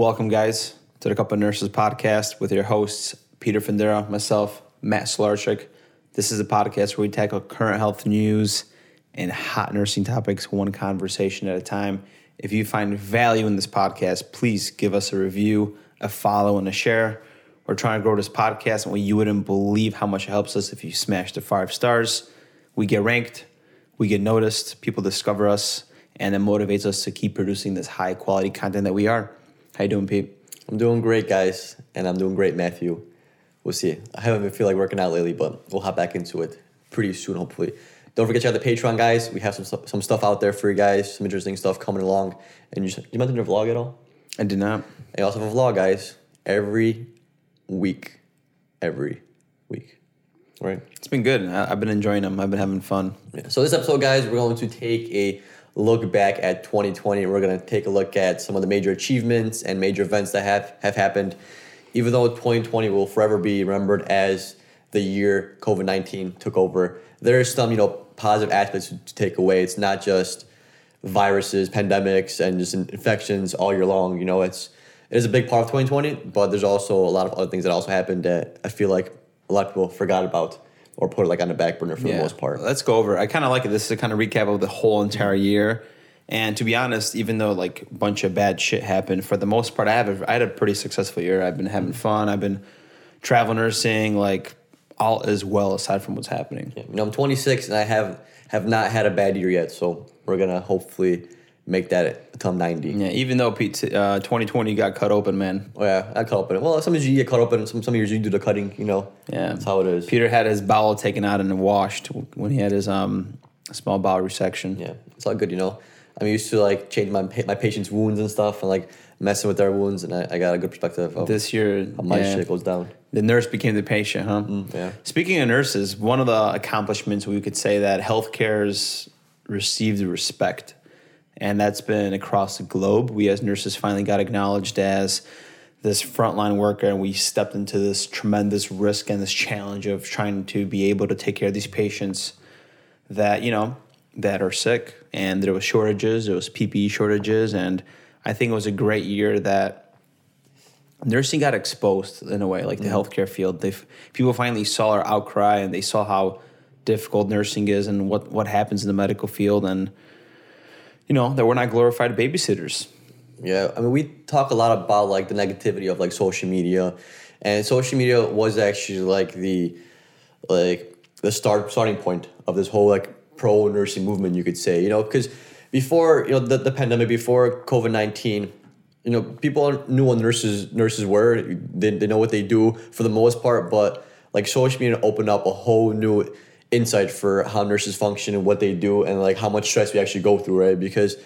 Welcome, guys, to the Cup of Nurses podcast with your hosts, Peter Fendera, myself, Matt Solarchik. This is a podcast where we tackle current health news and hot nursing topics one conversation at a time. If you find value in this podcast, please give us a review, a follow, and a share. We're trying to grow this podcast, and you wouldn't believe how much it helps us if you smash the five stars. We get ranked, we get noticed, people discover us, and it motivates us to keep producing this high quality content that we are. How you doing, Pete? I'm doing great, guys, and I'm doing great, Matthew. We'll see. I haven't been feel like working out lately, but we'll hop back into it pretty soon, hopefully. Don't forget to check out the Patreon, guys. We have some some stuff out there for you guys, some interesting stuff coming along. And you, you mentioned your vlog at all? I did not. I also have a vlog, guys, every week, every week, right? It's been good. I- I've been enjoying them. I've been having fun. Yeah. So this episode, guys, we're going to take a look back at 2020. We're going to take a look at some of the major achievements and major events that have, have happened. Even though 2020 will forever be remembered as the year COVID-19 took over, there are some, you know, positive aspects to take away. It's not just viruses, pandemics, and just infections all year long. You know, it's it is a big part of 2020, but there's also a lot of other things that also happened that I feel like a lot of people forgot about or put it like on the back burner for the most part. Let's go over. I kind of like it. This is a kind of recap of the whole entire year. And to be honest, even though like a bunch of bad shit happened, for the most part, I have a, I had a pretty successful year. I've been having fun. I've been travel nursing, like all is well aside from what's happening. You know, I'm 26 and I have have not had a bad year yet, so we're gonna hopefully make that come 90. Yeah, even though Pete, uh, 2020 got cut open, man. Oh yeah, I cut open. Well, sometimes you get cut open, some some years you do the cutting. You know, Yeah, that's how it is. Peter had his bowel taken out and washed when he had his um small bowel resection. Yeah, it's all good. You know, I'm used to like changing my my patients' wounds and stuff, and like messing with their wounds, and I, I got a good perspective of This year, how my yeah. shit goes down. The nurse became the patient, huh? yeah. Speaking of nurses, one of the accomplishments we could say that healthcare's received respect, and that's been across the globe. We as nurses finally got acknowledged as this frontline worker, and we stepped into this tremendous risk and this challenge of trying to be able to take care of these patients that you know that are sick, and there was shortages, there was PPE shortages, and I think it was a great year that nursing got exposed in a way, like the mm-hmm. healthcare field. They people finally saw our outcry and they saw how difficult nursing is and what what happens in the medical field, and you know that we're not glorified babysitters. Yeah, I mean, we talk a lot about like the negativity of like social media, and social media was actually like the like the start starting point of this whole like pro nursing movement, you could say. You know, because before you know the, the pandemic, before COVID nineteen, you know, people knew what nurses nurses were. They they know what they do for the most part, but like social media opened up a whole new insight for how nurses function and what they do and like how much stress we actually go through, right? Because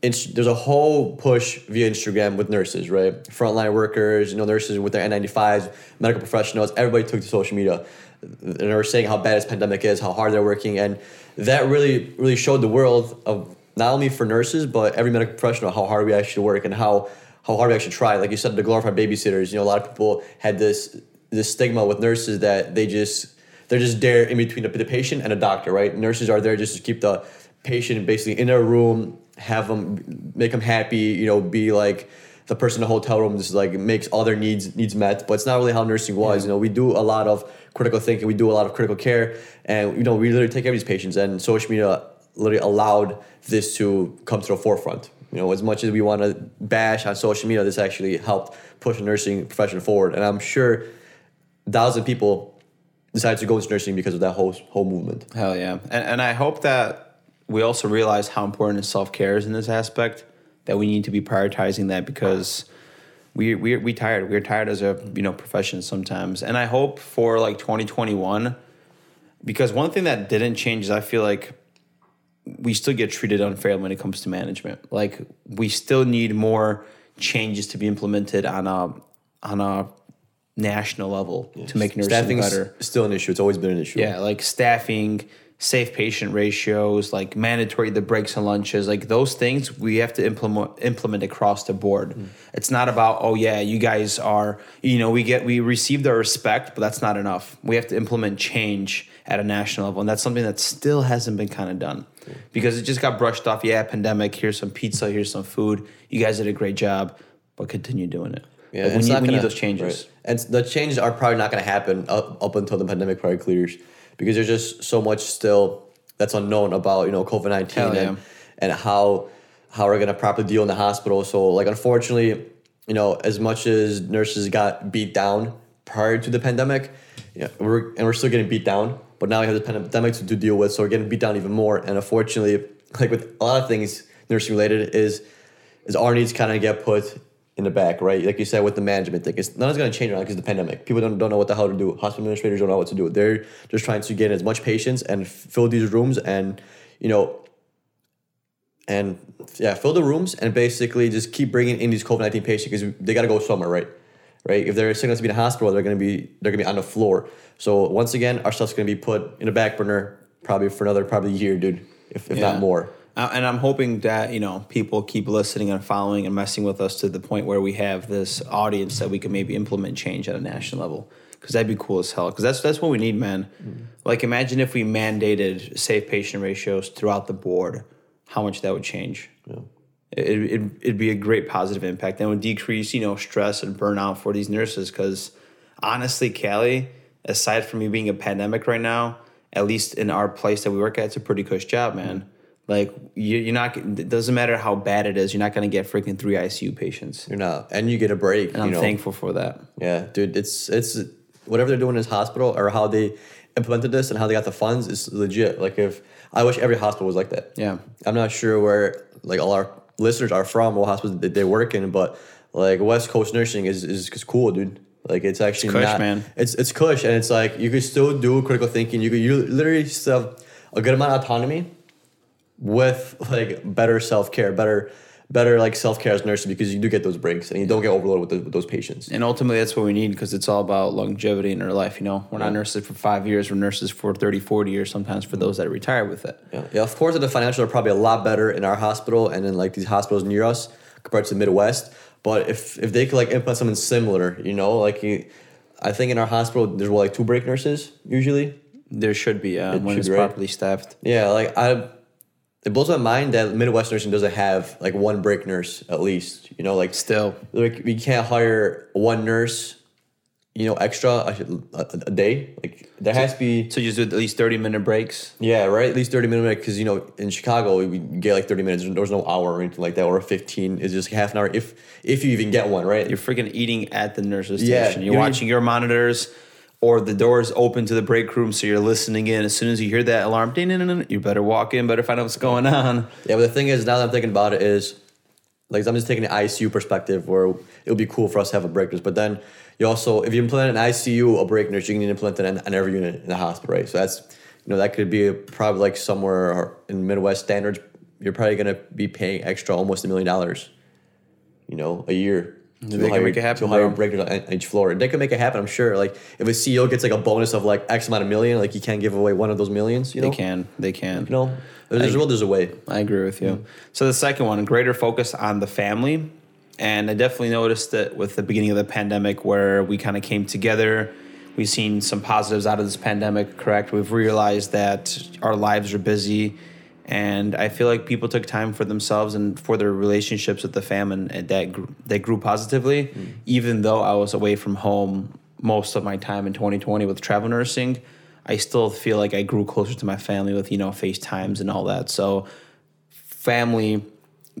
it's, there's a whole push via Instagram with nurses, right? Frontline workers, you know, nurses with their N95s, medical professionals, everybody took to social media. And they were saying how bad this pandemic is, how hard they're working. And that really, really showed the world of not only for nurses, but every medical professional, how hard we actually work and how, how hard we actually try. Like you said, the glorified babysitters, you know, a lot of people had this, this stigma with nurses that they just, they're just there in between the, the patient and a doctor, right? Nurses are there just to keep the patient basically in their room, have them, make them happy, you know, be like the person in the hotel room just like makes all their needs needs met. But it's not really how nursing was. You know, we do a lot of critical thinking, we do a lot of critical care, and you know, we literally take care of these patients. And social media literally allowed this to come to the forefront. You know, as much as we want to bash on social media, this actually helped push the nursing profession forward. And I'm sure thousands of people decided to go into nursing because of that whole whole movement. Hell yeah, and and I hope that we also realize how important self care is in this aspect. That we need to be prioritizing that because we we we tired. We're tired as a you know profession sometimes, and I hope for like 2021, because one thing that didn't change is I feel like we still get treated unfairly when it comes to management. Like we still need more changes to be implemented on a on a national level to make nursing Staffing better. is still an issue. It's always been an issue. Yeah, like staffing, safe patient ratios, like mandatory the breaks and lunches, like those things we have to implement implement across the board. Mm. It's not about oh yeah, you guys are you know we get we receive the respect, but that's not enough. We have to implement change at a national level, and that's something that still hasn't been kind of done because it just got brushed off. Yeah, pandemic. Here's some pizza. Here's some food. You guys did a great job. but continue doing it. Yeah, Like, we need, we need gonna- those changes. right. And the changes are probably not going to happen up, up until the pandemic probably clears because there's just so much still that's unknown about you know COVID nineteen yeah. and and how how we're going to properly deal in the hospital. So like unfortunately, you know, as much as nurses got beat down prior to the pandemic, yeah, we're and we're still getting beat down. But now we have the pandemic to, to deal with, so we're getting beat down even more. And unfortunately, like with a lot of things nursing related, is is our needs kind of get put in the back, right? Like you said with the management thing, it's nothing's gonna change around because the pandemic. People don't, don't know what the hell to do. Hospital administrators don't know what to do. They're just trying to get as much patients and fill these rooms and you know and yeah, fill the rooms and basically just keep bringing in these COVID nineteen patients because they got to go somewhere, right? Right. If they're sick enough to be in a hospital, they're gonna be they're gonna be on the floor. So once again, our stuff's gonna be put in the back burner probably for another probably year, dude, if, if Yeah. not more. Uh, and I'm hoping that you know people keep listening and following and messing with us to the point where we have this audience that we can maybe implement change at a national level. Because that'd be cool as hell. Because that's that's what we need, man. Like imagine if we mandated safe patient ratios throughout the board, how much that would change. It, it, it'd be a great positive impact and would decrease, you know, stress and burnout for these nurses. Because honestly, Cali, aside from me being a pandemic right now, at least in our place that we work at, it's a pretty cush job, man. Like you, you're not. It doesn't matter how bad it is. You're not gonna get freaking three ICU patients. You're not, and you get a break. And I'm know. thankful for that. Yeah, dude, it's it's whatever they're doing in this hospital or how they implemented this and how they got the funds is legit. Like if I wish every hospital was like that. Yeah. I'm not sure where like all our listeners are from, what hospitals they, they work in, but like West Coast nursing is is, is cool, dude. Like it's actually It's cush, not, man. It's it's cush, and it's like you could still do critical thinking. You could you literally still have a good amount of autonomy with like better self care, better better like self care as nurses because you do get those breaks and you don't get overloaded with, the, with those patients. And ultimately, that's what we need because it's all about longevity in our life. You know, we're not nurses for five years. We're nurses for 30, 40 years. Sometimes for those that retire with it. Yeah, yeah. Of course, the financials are probably a lot better in our hospital and in like these hospitals near us compared to the Midwest. But if if they could like implement something similar, you know, like you, I think in our hospital there's what like two break nurses usually. There should be uh, It when should it's be, right? properly staffed. Yeah, like I, it blows my mind that Midwest nursing doesn't have like one break nurse at least. You know, like Still, like we can't hire one nurse, you know, extra a, a, a day. Like there has to be. so you just do at least thirty minute breaks. Yeah, right. At least thirty minutes because you know in Chicago we get like thirty minutes. There was no hour or anything like that, or fifteen. It's just half an hour if if you even get one, right? You're freaking eating at the nurse's Yeah, station. You're you- watching your monitors, or the doors open to the break room, so you're listening in. As soon as you hear that alarm, ding, ding, ding, you better walk in. Better find out what's going on. yeah, but the thing is, now that I'm thinking about it, is like I'm just taking the ICU perspective, where it would be cool for us to have a break nurse. But then you also, if you implement an ICU, a break nurse, you can implement it in, in every unit in the hospital, right? So that's you know that could be probably like somewhere in Midwest standards. You're probably gonna be paying extra, almost a million dollars, you know, a year. They can make it happen, to hire bro. breakers on each floor. They can make it happen, I'm sure. Like if a CEO gets like a bonus of like X amount of million, like you can't give away one of those millions. You know, They can. They can. You know, there's a will, there's a way. I agree with you. Mm-hmm. So the second one, greater focus on the family. And I definitely noticed that with the beginning of the pandemic where we kind of came together. We've seen some positives out of this pandemic, correct? We've realized that our lives are busy. And I feel like people took time for themselves and for their relationships with the fam and, and that, grew, that grew positively. Even though I was away from home most of my time in 2020 with travel nursing, I still feel like I grew closer to my family with, you know, FaceTimes and all that. So family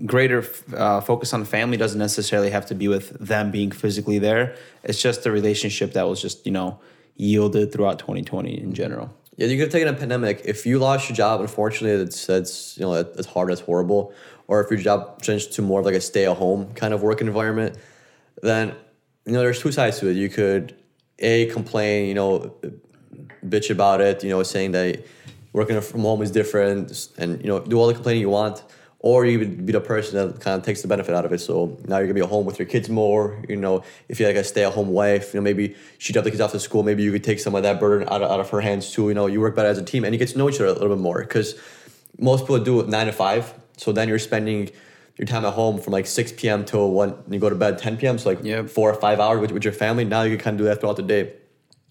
greater uh, focus on family doesn't necessarily have to be with them being physically there it's just the relationship that was just you know yielded throughout 2020 in general Yeah, you could have taken a pandemic. If you lost your job, unfortunately, it's that's you know that's hard, that's horrible. Or if your job changed to more of like a stay at home kind of work environment, then you know there's two sides to it. You could a complain, you know, bitch about it, you know, saying that working from home is different, and you know do all the complaining you want. Or you would be the person that kind of takes the benefit out of it. So now you're gonna be at home with your kids more. You know, if you're like a stay-at-home wife, you know maybe she'd have the kids off to school. Maybe you could take some of that burden out of, out of her hands too. You know, you work better as a team, and you get to know each other a little bit more. Because most people do it nine to five. So then you're spending your time at home from like six p.m. till one. You go to bed ten p.m. So like Yep. four or five hours with, with your family. Now you can kind of do that throughout the day.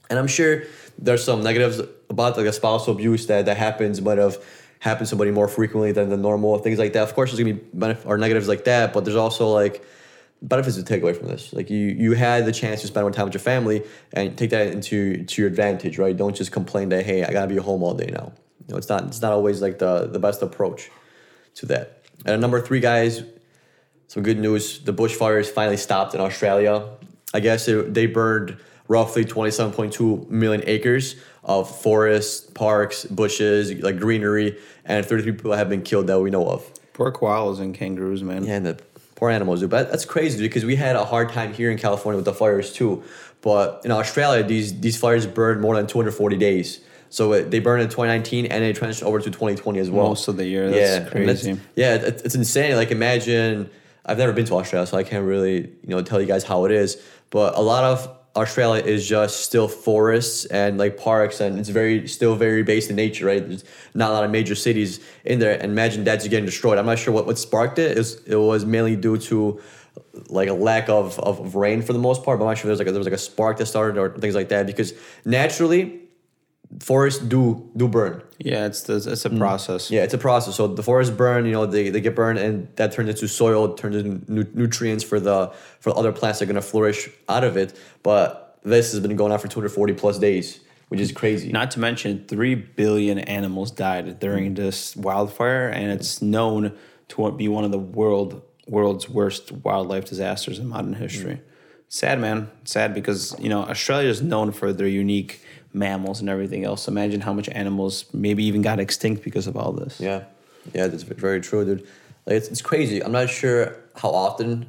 And I'm sure there's some negatives about like a spousal abuse that, that happens, but have happened to somebody more frequently than the normal things like that. Of course, there's gonna be benef- or negatives like that, but there's also like benefits to take away from this. Like you, you had the chance to spend more time with your family and take that into to your advantage, right? Don't just complain that hey, I gotta be home all day now. You know, it's not it's not always like the the best approach to that. And number three, guys, some good news: the bushfires finally stopped in Australia. I guess it, they burned roughly 27.2 million acres of forests, parks, bushes, like greenery, and 33 people have been killed that we know of. Poor koalas and kangaroos, man. Yeah, and the poor animals, dude. But that's crazy because we had a hard time here in California with the fires too. But in Australia, these these fires burned more than 240 days. So it, they burned in 2019 and they transitioned over to 2020 as well. Most of the year. That's yeah, crazy. yeah, it, it's insane. Like imagine, I've never been to Australia, so I can't really you know tell you guys how it is. But a lot of Australia is just still forests and like parks, and it's very still very based in nature, right? There's not a lot of major cities in there. And imagine that's getting destroyed. I'm not sure what, what sparked it. It was, it was mainly due to like a lack of, of, of rain for the most part, but I'm not sure there's like a, there was like a spark that started or things like that because naturally forests do do burn. Yeah, it's the, it's a mm. process. Yeah, it's a process. So the forests burn, you know, they, they get burned, and that turns into soil, turns into nu- nutrients for the for other plants that are gonna flourish out of it. But this has been going on for 240 plus days, which is crazy. Not to mention, three billion animals died during mm. this wildfire, and it's known to be one of the world world's worst wildlife disasters in modern history. Mm. Sad, man. Sad because you know Australia is known for their unique mammals and everything else. Imagine how much animals maybe even got extinct because of all this. Yeah, yeah, that's very true, dude. Like it's, it's crazy. I'm not sure how often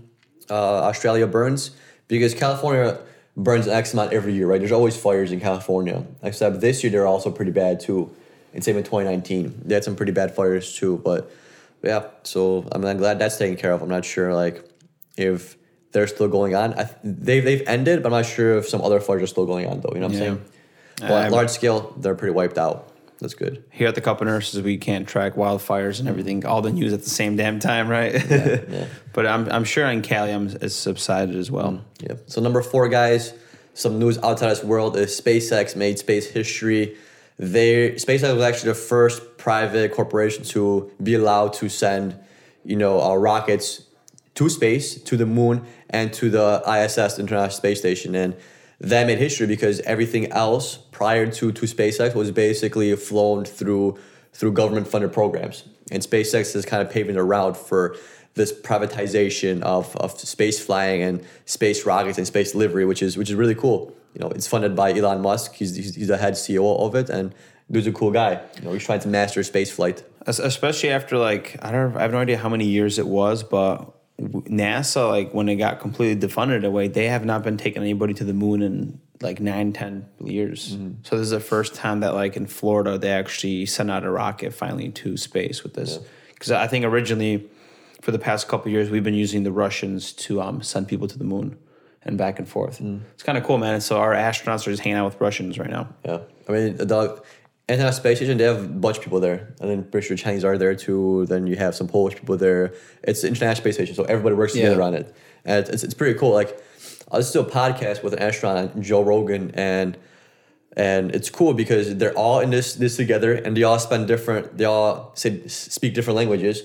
uh, Australia burns because California burns an X amount every year, right? There's always fires in California. Except this year they're also pretty bad too. And same in 2019, they had some pretty bad fires too. But yeah, so I mean, I'm glad that's taken care of. I'm not sure like if they're still going on. I, they've they've ended, but I'm not sure if some other fires are still going on though. You know what I'm Yeah. saying? But Uh, large scale, they're pretty wiped out. That's good. Here at the Cup of Nurses, we can't track wildfires and everything, all the news at the same damn time, right? yeah. but I'm, I'm sure in Cali, I'm, it's subsided as well. Yeah. So number four, guys, some news outside this world is SpaceX made space history. They SpaceX was actually the first private corporation to be allowed to send, you know, uh, rockets to space, to the moon, and to the ISS, International Space Station, and that made history because everything else prior to to SpaceX was basically flown through through government funded programs, and SpaceX is kind of paving the route for this privatization of, of space flying and space rockets and space delivery, which is which is really cool. You know, it's funded by Elon Musk. He's he's, he's the head CEO of it, and dude's a cool guy. You know, he's trying to master space flight. Especially after like I don't I have no idea how many years it was, but NASA like when it got completely defunded away, they have not been taking anybody to the moon in like nine, ten years. So this is the first time that like in Florida they actually sent out a rocket finally to space with this. Because I think originally for the past couple years we've been using the Russians to um, send people to the moon and back and forth. It's kind of cool, man. And So our astronauts are just hanging out with Russians right now. Yeah, I mean International Space Station. They have a bunch of people there, and then pretty sure Chinese are there too. Then you have some Polish people there. It's the International Space Station, so everybody works Yeah. together on it, and it's, it's pretty cool. Like I was still a podcast with an astronaut, Joe Rogan, and and it's cool because they're all in this this together, and they all spend different. They all say, speak different languages,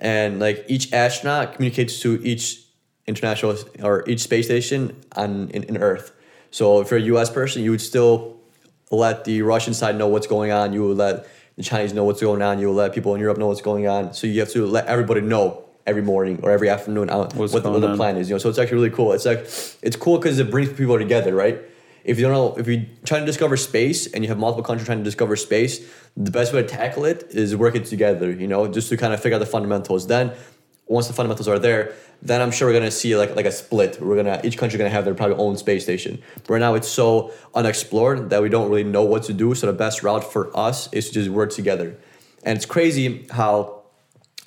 and like each astronaut communicates to each international or each space station on in, in Earth. So if you're a U.S. person, you would still let the Russian side know what's going on. You would let the Chinese know what's going on. You would let people in Europe know what's going on. So you have to let everybody know every morning or every afternoon what, the, what the plan is. You know, so it's actually really cool. It's like it's cool because it brings people together, right? If you don't know, if you're trying to discover space and you have multiple countries trying to discover space, the best way to tackle it is working together. You know, just to kind of figure out the fundamentals. Then once the fundamentals are there, then I'm sure we're gonna see like like a split. We're gonna each country gonna have their probably own space station. But right now it's so unexplored that we don't really know what to do. So the best route for us is to just work together. And it's crazy how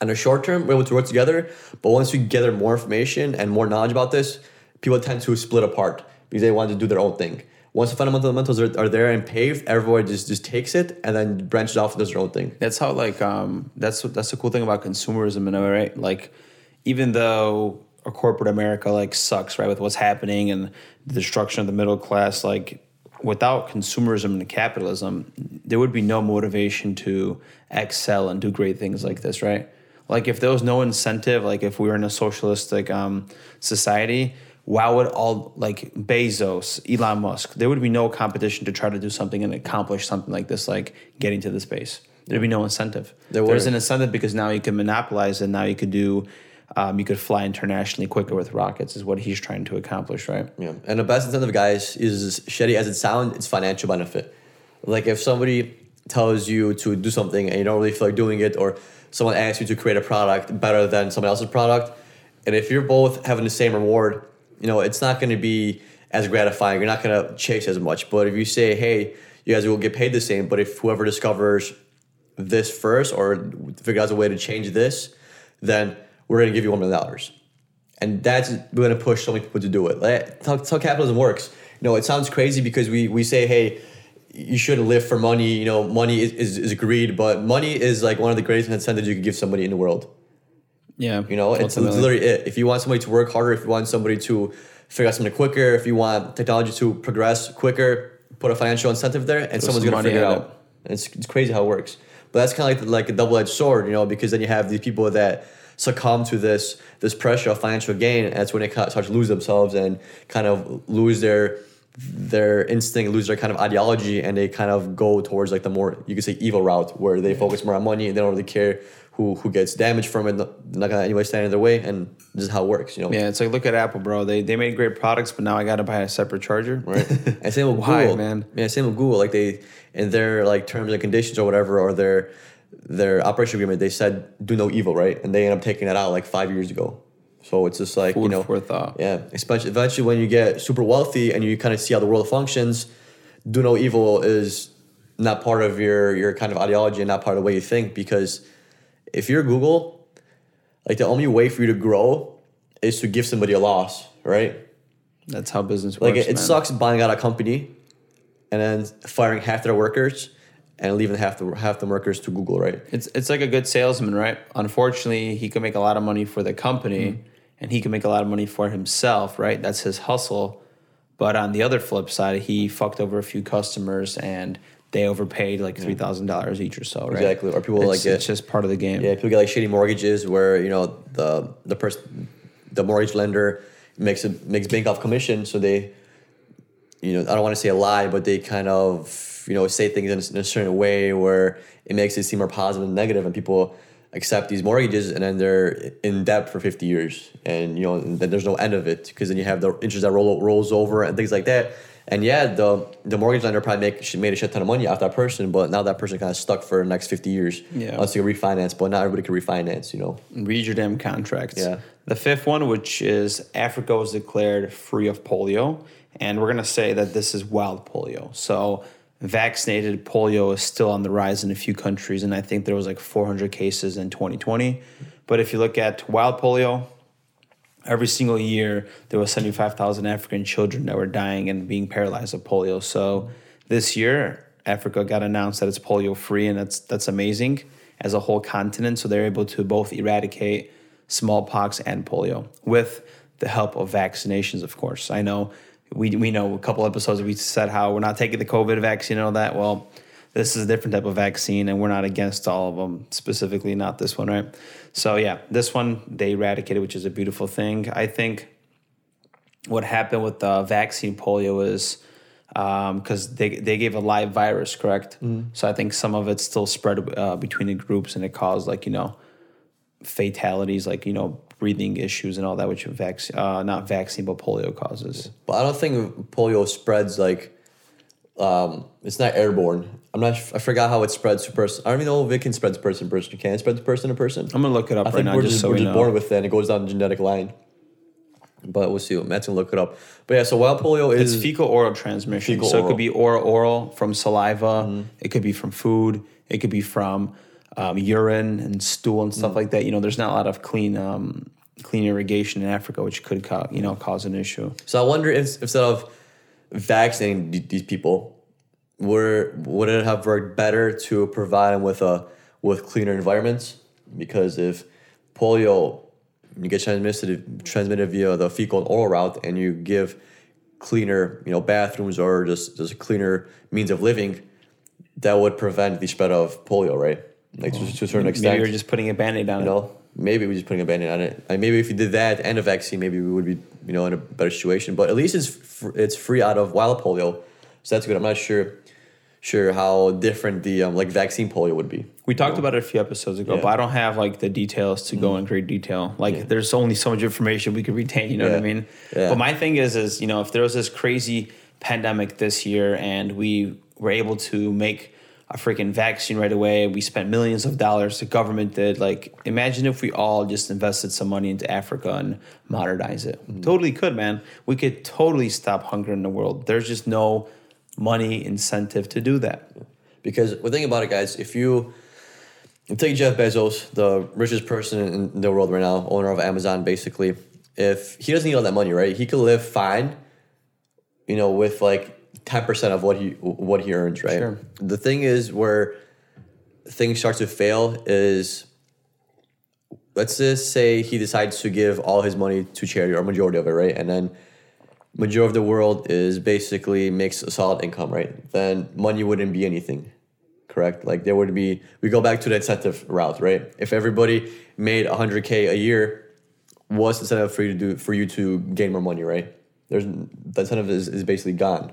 in the short term we're able to work together, but once we gather more information and more knowledge about this, people tend to split apart because they want to do their own thing. Once the fundamentals are, are there and paved, everyone just, just takes it and then branches off and does their own thing. That's how like um that's that's the cool thing about consumerism in a way, right? Like even though a corporate America like sucks, right, with what's happening and the destruction of the middle class, like without consumerism and capitalism, there would be no motivation to excel and do great things like this, right? Like if there was no incentive, like if we were in a socialistic um, society, why would all like Bezos, Elon Musk, there would be no competition to try to do something and accomplish something like this, like getting to the space. There'd be no incentive. There There's wouldn't. an incentive because now you can monopolize and now you could do, um, you could fly internationally quicker with rockets, is what he's trying to accomplish, right? Yeah, and the best incentive, guys, is shitty as it sounds. It's financial benefit. Like if somebody tells you to do something and you don't really feel like doing it, or someone asks you to create a product better than someone else's product, and if you're both having the same reward, you know it's not going to be as gratifying. You're not going to chase as much. But if you say, hey, you guys will get paid the same, but if whoever discovers this first or figure out a way to change this, then we're going to give you one million dollars and that's we're going to push so many people to do it. That's how, that's how capitalism works. You know, it sounds crazy because we, we say, hey, you shouldn't live for money. You know, money is, is, is greed, but money is like one of the greatest incentives you could give somebody in the world. Yeah. You know, it's, literally it. If you want somebody to work harder, if you want somebody to figure out something quicker, if you want technology to progress quicker, put a financial incentive there, and someone's some going to figure it out. it. It's, it's crazy how it works. But that's kind of like like a double edged sword, you know, because then you have these people that succumb to this this pressure of financial gain, and that's when they kind of start to lose themselves and kind of lose their their instinct, lose their kind of ideology, and they kind of go towards like the more you could say evil route, where they focus more on money and they don't really care who who gets damaged from it. Not gonna anybody stand in their way, and this is how it works, you know. Yeah, it's like look at Apple, bro. They they made great products, but now I got to buy a separate charger. right? and same with Why, Google, man? Yeah, same with Google. Like they in their like terms and conditions or whatever, or their their operation agreement, they said do no evil, right? And they end up taking that out like five years ago. So it's just like you know, for thought. yeah. Especially eventually when you get super wealthy and you kind of see how the world functions, do no evil is not part of your your kind of ideology and not part of the way you think because if you're Google, like the only way for you to grow is to give somebody a loss, right? That's how business Like works. it, it man. sucks buying out a company and then firing half their workers and leaving half the half the workers to Google, right? It's it's like a good salesman, right? Unfortunately, he can make a lot of money for the company, Mm-hmm. and he can make a lot of money for himself, right? That's his hustle. But on the other flip side, he fucked over a few customers, and they overpaid like three thousand dollars each or so, right? Exactly. Or people it's, like get- it's just part of the game. Yeah, people get like shitty mortgages where you know the the person the mortgage lender makes a makes bank off commission, so they you know I don't want to say a lie, but they kind of you know say things in a, in a certain way where it makes it seem more positive than negative, and people accept these mortgages and then they're in debt for 50 years and you know then there's no end of it because then you have the interest that roll, rolls over and things like that and yeah the the mortgage lender probably make, made a shit ton of money off that person but now that person kind of stuck for the next 50 years Yeah. unless you refinance but not everybody can refinance you know Read your damn contracts. Yeah. The fifth one, which is Africa was declared free of polio, and we're gonna say that this is wild polio. So vaccinated polio is still on the rise in a few countries, and I think there was like 400 cases in 2020. But if you look at wild polio, every single year there was 75,000 African children that were dying and being paralyzed of polio. So this year Africa got announced that it's polio free and that's that's amazing as a whole continent so they're able to both eradicate smallpox and polio with the help of vaccinations of course. I know we we know a couple episodes we said how we're not taking the COVID vaccine and all that. Well, this is a different type of vaccine and we're not against all of them specifically not this one right? So yeah this one they eradicated which is a beautiful thing. I think what happened with the vaccine polio is because they, they gave a live virus correct? So i think some of it still spread uh, between the groups and it caused like you know fatalities like you know breathing issues and all that which vaccine uh, not vaccine but polio causes. But I don't think polio spreads like um, it's not airborne I'm not I forgot how it spreads to person I don't even know if it can spread to person to person can it spread to person to person i'm gonna look it up I right think now we're just, just, so we're we just born with it and it goes down the genetic line but we'll see Matt's gonna look it up but yeah so wild polio is It's fecal oral transmission. Fecal so it could be oral oral from saliva. It could be from food. It could be from um, urine and stool and stuff like that. You know, there's not a lot of clean um, clean irrigation in Africa, which could ca- you know cause an issue. So I wonder if instead of vaccinating th- these people, were would it have worked better to provide them with a with cleaner environments? Because if polio you get transmitted transmitted via the fecal and oral route, and you give cleaner you know bathrooms or just just a cleaner means of living, that would prevent the spread of polio, right? Like to, to a certain extent. Maybe you're just putting a band-aid on you it. maybe we're just putting a band-aid on it. Like maybe if you did that and a vaccine, maybe we would be you know in a better situation. But at least it's fr- it's free out of wild polio, so that's good. I'm not sure sure how different the um, like vaccine polio would be. We talked about it a few episodes ago, Yeah. Mm-hmm. but I don't have like the details to go in great detail. Like Yeah. there's only so much information we could retain, you know what I mean? Yeah. But my thing is is, you know, if there was this crazy pandemic this year and we were able to make a freaking vaccine right away, we spent millions of dollars, the government did, like imagine if we all just invested some money into Africa and modernize it. Mm-hmm. Totally could, man. We could totally stop hunger in the world. There's just no money incentive to do that. Because well, think about it, guys. If you you take Jeff Bezos, the richest person in the world right now, owner of Amazon, basically, if he doesn't need all that money, right? He could live fine, you know, with like ten percent of what he what he earns, right? Sure. The thing is where things start to fail is let's just say he decides to give all his money to charity or majority of it, right? And then majority of the world is basically makes a solid income, right? Then money wouldn't be anything, correct? Like there would be we go back to the incentive route, right? If everybody made 100k a year, what's the incentive for you to do for you to gain more money, right? There's the incentive is, is basically gone,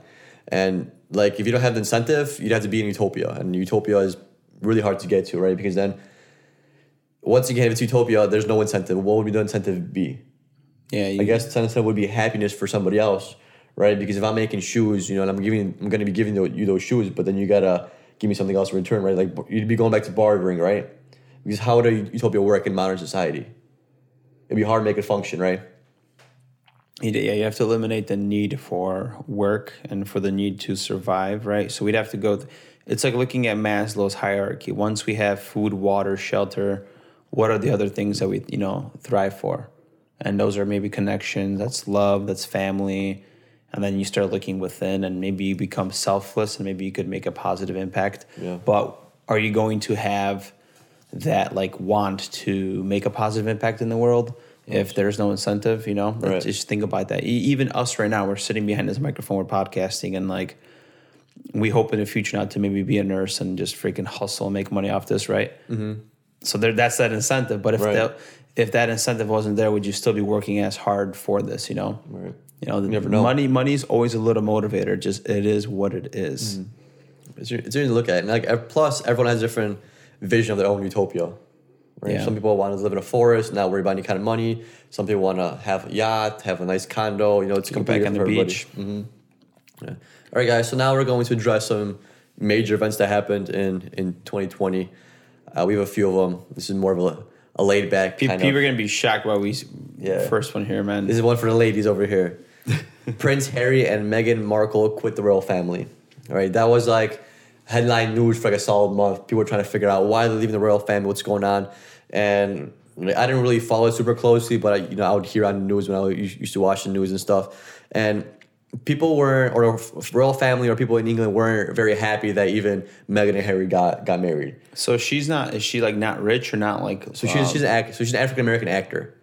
and like if you don't have the incentive, you'd have to be in utopia, and utopia is really hard to get to, right? Because then once you get into utopia, there's no incentive. What would be the incentive be? Yeah, you, I guess incentive would be happiness for somebody else, right? Because if I'm making shoes, you know, and I'm giving, I'm gonna be giving you those shoes, but then you gotta give me something else in return, right? Like you'd be going back to bartering, right? Because how would a utopia work in modern society? It'd be hard to make it function, right? You Yeah, you have to eliminate the need for work and for the need to survive, right? So we'd have to go. Th- it's like looking at Maslow's hierarchy. Once we have food, water, shelter, what are the other things that we you know thrive for? And those are maybe connections. That's love. That's family. And then you start looking within, and maybe you become selfless, and maybe you could make a positive impact. Yeah. But are you going to have that like want to make a positive impact in the world if there's no incentive? You know, Right. just think about that. Even us right now, we're sitting behind this microphone, we're podcasting, and like we hope in the future not to maybe be a nurse and just freaking hustle and make money off this, right? Mm-hmm. So there, that's that incentive. But if Right. that if that incentive wasn't there, would you still be working as hard for this? You know, Right. you know, never know. money money's always a little motivator. Just it is what it is. It's, it's interesting to look at. And like plus, everyone has a different vision of their own utopia. Right? Yeah. Some people want to live in a forest, not worry about any kind of money. Some people want to have a yacht, have a nice condo. You know, it's completely back on the different for everybody. beach. Yeah. All right, guys. So now we're going to address some major events that happened in in 2020. Uh, we have a few of them. This is more of a, a laid back Pe- kind People of. are gonna be shocked why we Yeah. first one here, man. This is one for the ladies over here. Prince Harry and Meghan Markle quit the royal family. All right, that was like headline news for like a solid month. People were trying to figure out why they're leaving the royal family, what's going on, and I didn't really follow it super closely, but I, you know, I would hear on the news when I used used to watch the news and stuff, and people weren't, or royal family or people in England weren't very happy that even Meghan and Harry got got married. so she's not. Is she like not rich or not like? So she's um, she's an act, so she's an African American actor.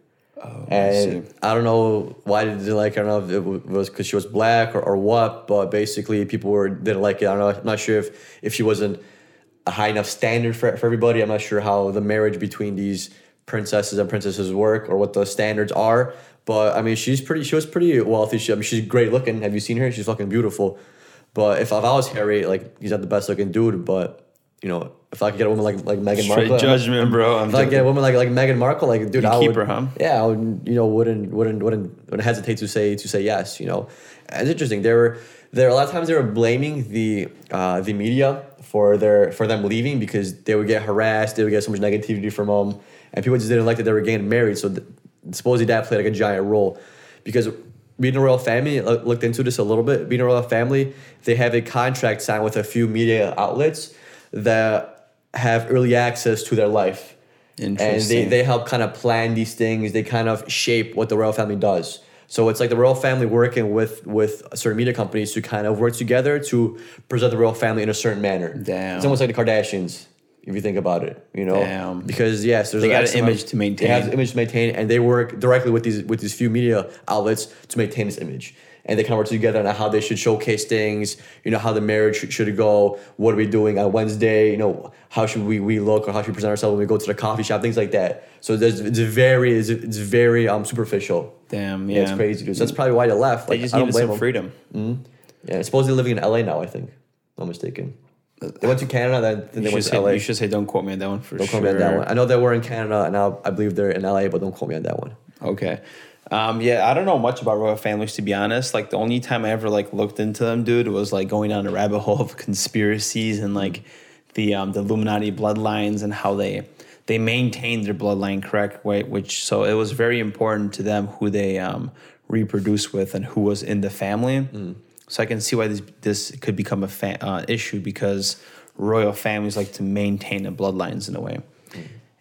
Oh, and I, don't know why they didn't like. Her. I don't know if it was because she was black or, or what, but basically people were didn't like it. I don't know. I'm not sure if if she wasn't a high enough standard for for everybody. I'm not sure how the marriage between these princesses and princesses work or what the standards are. But I mean, she's pretty. She was pretty wealthy. She, I mean, she's great looking. Have you seen her? She's fucking beautiful. But if, if I was Harry, like he's not the best looking dude, but you know, if I could get a woman like like Meghan Straight Markle, judgment, bro. I'm if I could get a woman like like Meghan Markle, like dude, You I keep would, her, huh? Yeah, I would, you know, wouldn't wouldn't wouldn't wouldn't hesitate to say to say yes. You know, and it's interesting. There were there a lot of times they were blaming the uh, the media for their for them leaving because they would get harassed, they would get so much negativity from them, and people just didn't like that they were getting married. So th- supposedly dad played like a giant role. Because being a royal family I looked into this a little bit. Being a royal family, they have a contract signed with a few media outlets that have early access to their life. And they, they help kind of plan these things. They kind of shape what the royal family does. So it's like the royal family working with with certain media companies to kind of work together to present the royal family in a certain manner. Damn. it's almost like the kardashians if you think about it you know Damn. because yes there's They got an image to maintain. they have an image to maintain and they work directly with these with these few media outlets to maintain this image and they kind of work together on how they should showcase things. You know how the marriage should, should go. What are we doing on Wednesday? You know how should we, we look or how should we present ourselves when we go to the coffee shop? Things like that. So there's it's very it's, it's very um superficial. Damn, Yeah, yeah. it's crazy, dude. So that's probably why they left. They just I don't needed blame some them. freedom. Yeah, supposedly living in LA now. I think. I'm mistaken. They went to Canada, then, they went to say, LA. you should say, don't quote me on that one for Don't sure. quote me on that one. I know they were in Canada, and now I believe they're in LA, but don't quote me on that one. Okay. Um, yeah, I don't know much about royal families to be honest. Like the only time I ever like looked into them, dude, was like going down a rabbit hole of conspiracies and like the um, the Illuminati bloodlines and how they they maintained their bloodline correct way, which so it was very important to them who they um, reproduce with and who was in the family. So I can see why this this could become a fa- uh, issue because royal families like to maintain the bloodlines in a way.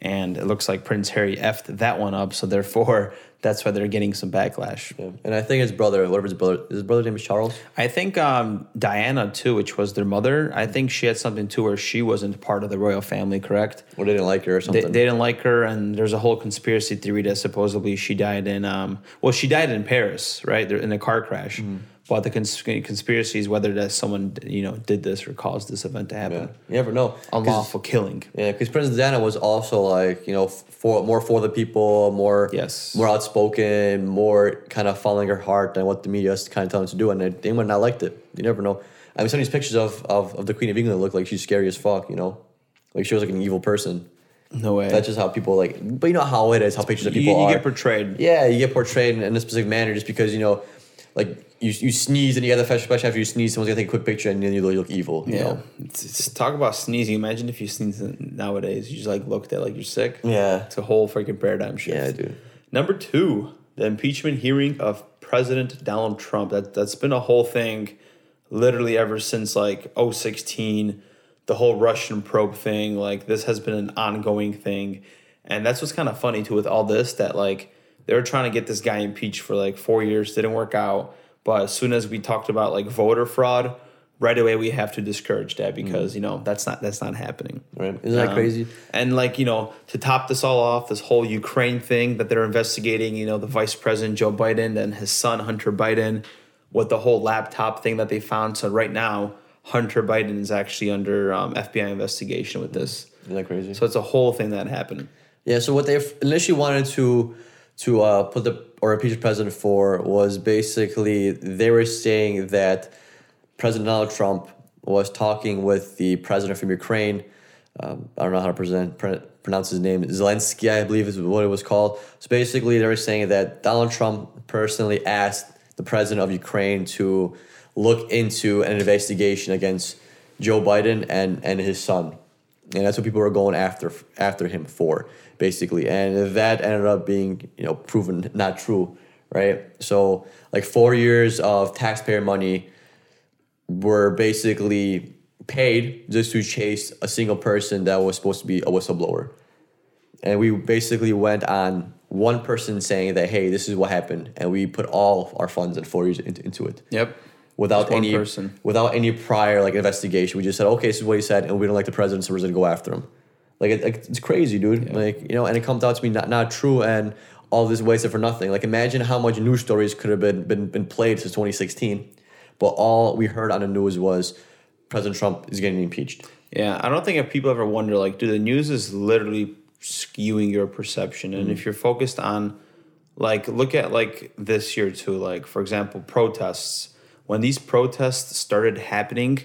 And it looks like Prince Harry effed that one up, so therefore that's why they're getting some backlash. Yeah. And I think his brother, whatever his brother, his brother's name is Charles. I think um, Diana too, which was their mother. I think she had something too where she wasn't part of the royal family, correct? Or they didn't like her or They, something. they didn't like her, and there's a whole conspiracy theory that supposedly she died in, um, well, she died in Paris, right, in a car crash. Mm-hmm. But the cons- conspiracy is whether that someone you know did this or caused this event to happen. yeah. You never know. Unlawful killing. Yeah, because Princess Diana was also like you know for more for the people, more Yes. more outspoken, more kind of following her heart than what the media is kind of telling them to do, and they, might not liked it. You never know. I mean, some of these pictures of, of, of the Queen of England look like she's scary as fuck. You know, like she was like an evil person. No way. That's just how people like. But you know how it is, how pictures of you, people you are. get portrayed. yeah, you get portrayed in, in a specific manner just because you know, like you, you sneeze and you get the fresh, especially after you sneeze, someone's gonna take a quick picture and then you look evil. You Yeah. know? It's, it's- talk about sneezing. Imagine if you sneeze nowadays. You just like looked at like you're sick. Yeah. It's a whole freaking paradigm shift. Yeah, I do. Number two, the impeachment hearing of President Donald Trump. That that's been a whole thing, literally ever since like 016, the whole Russian probe thing. Like this has been an ongoing thing, and that's what's kind of funny too with all this that like they were trying to get this guy impeached for like four years, didn't work out. But as soon as we talked about like voter fraud, right away we have to discourage that because you know that's not that's not happening. Right? Isn't that Um, crazy? And like you know, to top this all off, this whole Ukraine thing that they're investigating. You know, the Vice President Joe Biden and his son Hunter Biden, with the whole laptop thing that they found. So right now, Hunter Biden is actually under um, FBI investigation with this. Isn't that crazy? So it's a whole thing that happened. Yeah, so what they initially wanted to to uh, put the or impeach the president for was basically they were saying that President Donald Trump was talking with the president from Ukraine. Um, I don't know how to present, pr- pronounce his name. Zelensky, I believe, is what it was called. So basically, they were saying that Donald Trump personally asked the president of Ukraine to look into an investigation against Joe Biden and, and his son and that's what people were going after after him for basically. And that ended up being you know proven not true right? So like four years of taxpayer money were basically paid just to chase a single person that was supposed to be a whistleblower. And we basically went on one person saying that hey this is what happened. And we put all our funds and four years into, into it. Yep. Without any person. without any prior like investigation. We just said, okay, this is what he said, and we don't like the president, so we're gonna go after him. Like, it, like it's crazy, dude. Like you know, and it comes out to be not, not true, and all this wasted for nothing. Like imagine how much news stories could have been been been played since 2016, but all we heard on the news was President Trump is getting impeached. Yeah, I don't think if people ever wonder, like, do the news is literally skewing your perception, and mm-hmm. if you're focused on, like, look at like this year too, like for example, protests. When these protests started happening,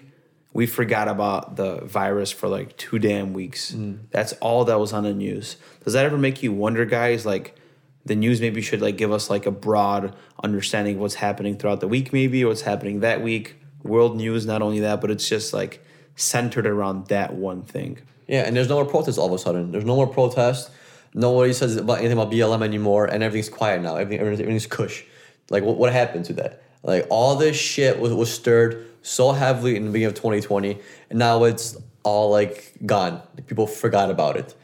we forgot about the virus for like two damn weeks. Mm. That's all that was on the news. Does that ever make you wonder, guys? Like, the news maybe should like give us like a broad understanding of what's happening throughout the week, maybe what's happening that week. World news, not only that, but it's just like centered around that one thing. Yeah, and there's no more protests all of a sudden. There's no more protests. Nobody says about anything about BLM anymore, and everything's quiet now. Everything, everything's, everything's cush. Like, what, what happened to that? Like, all this shit was, was stirred so heavily in the beginning of 2020, and now it's all like gone. People forgot about it.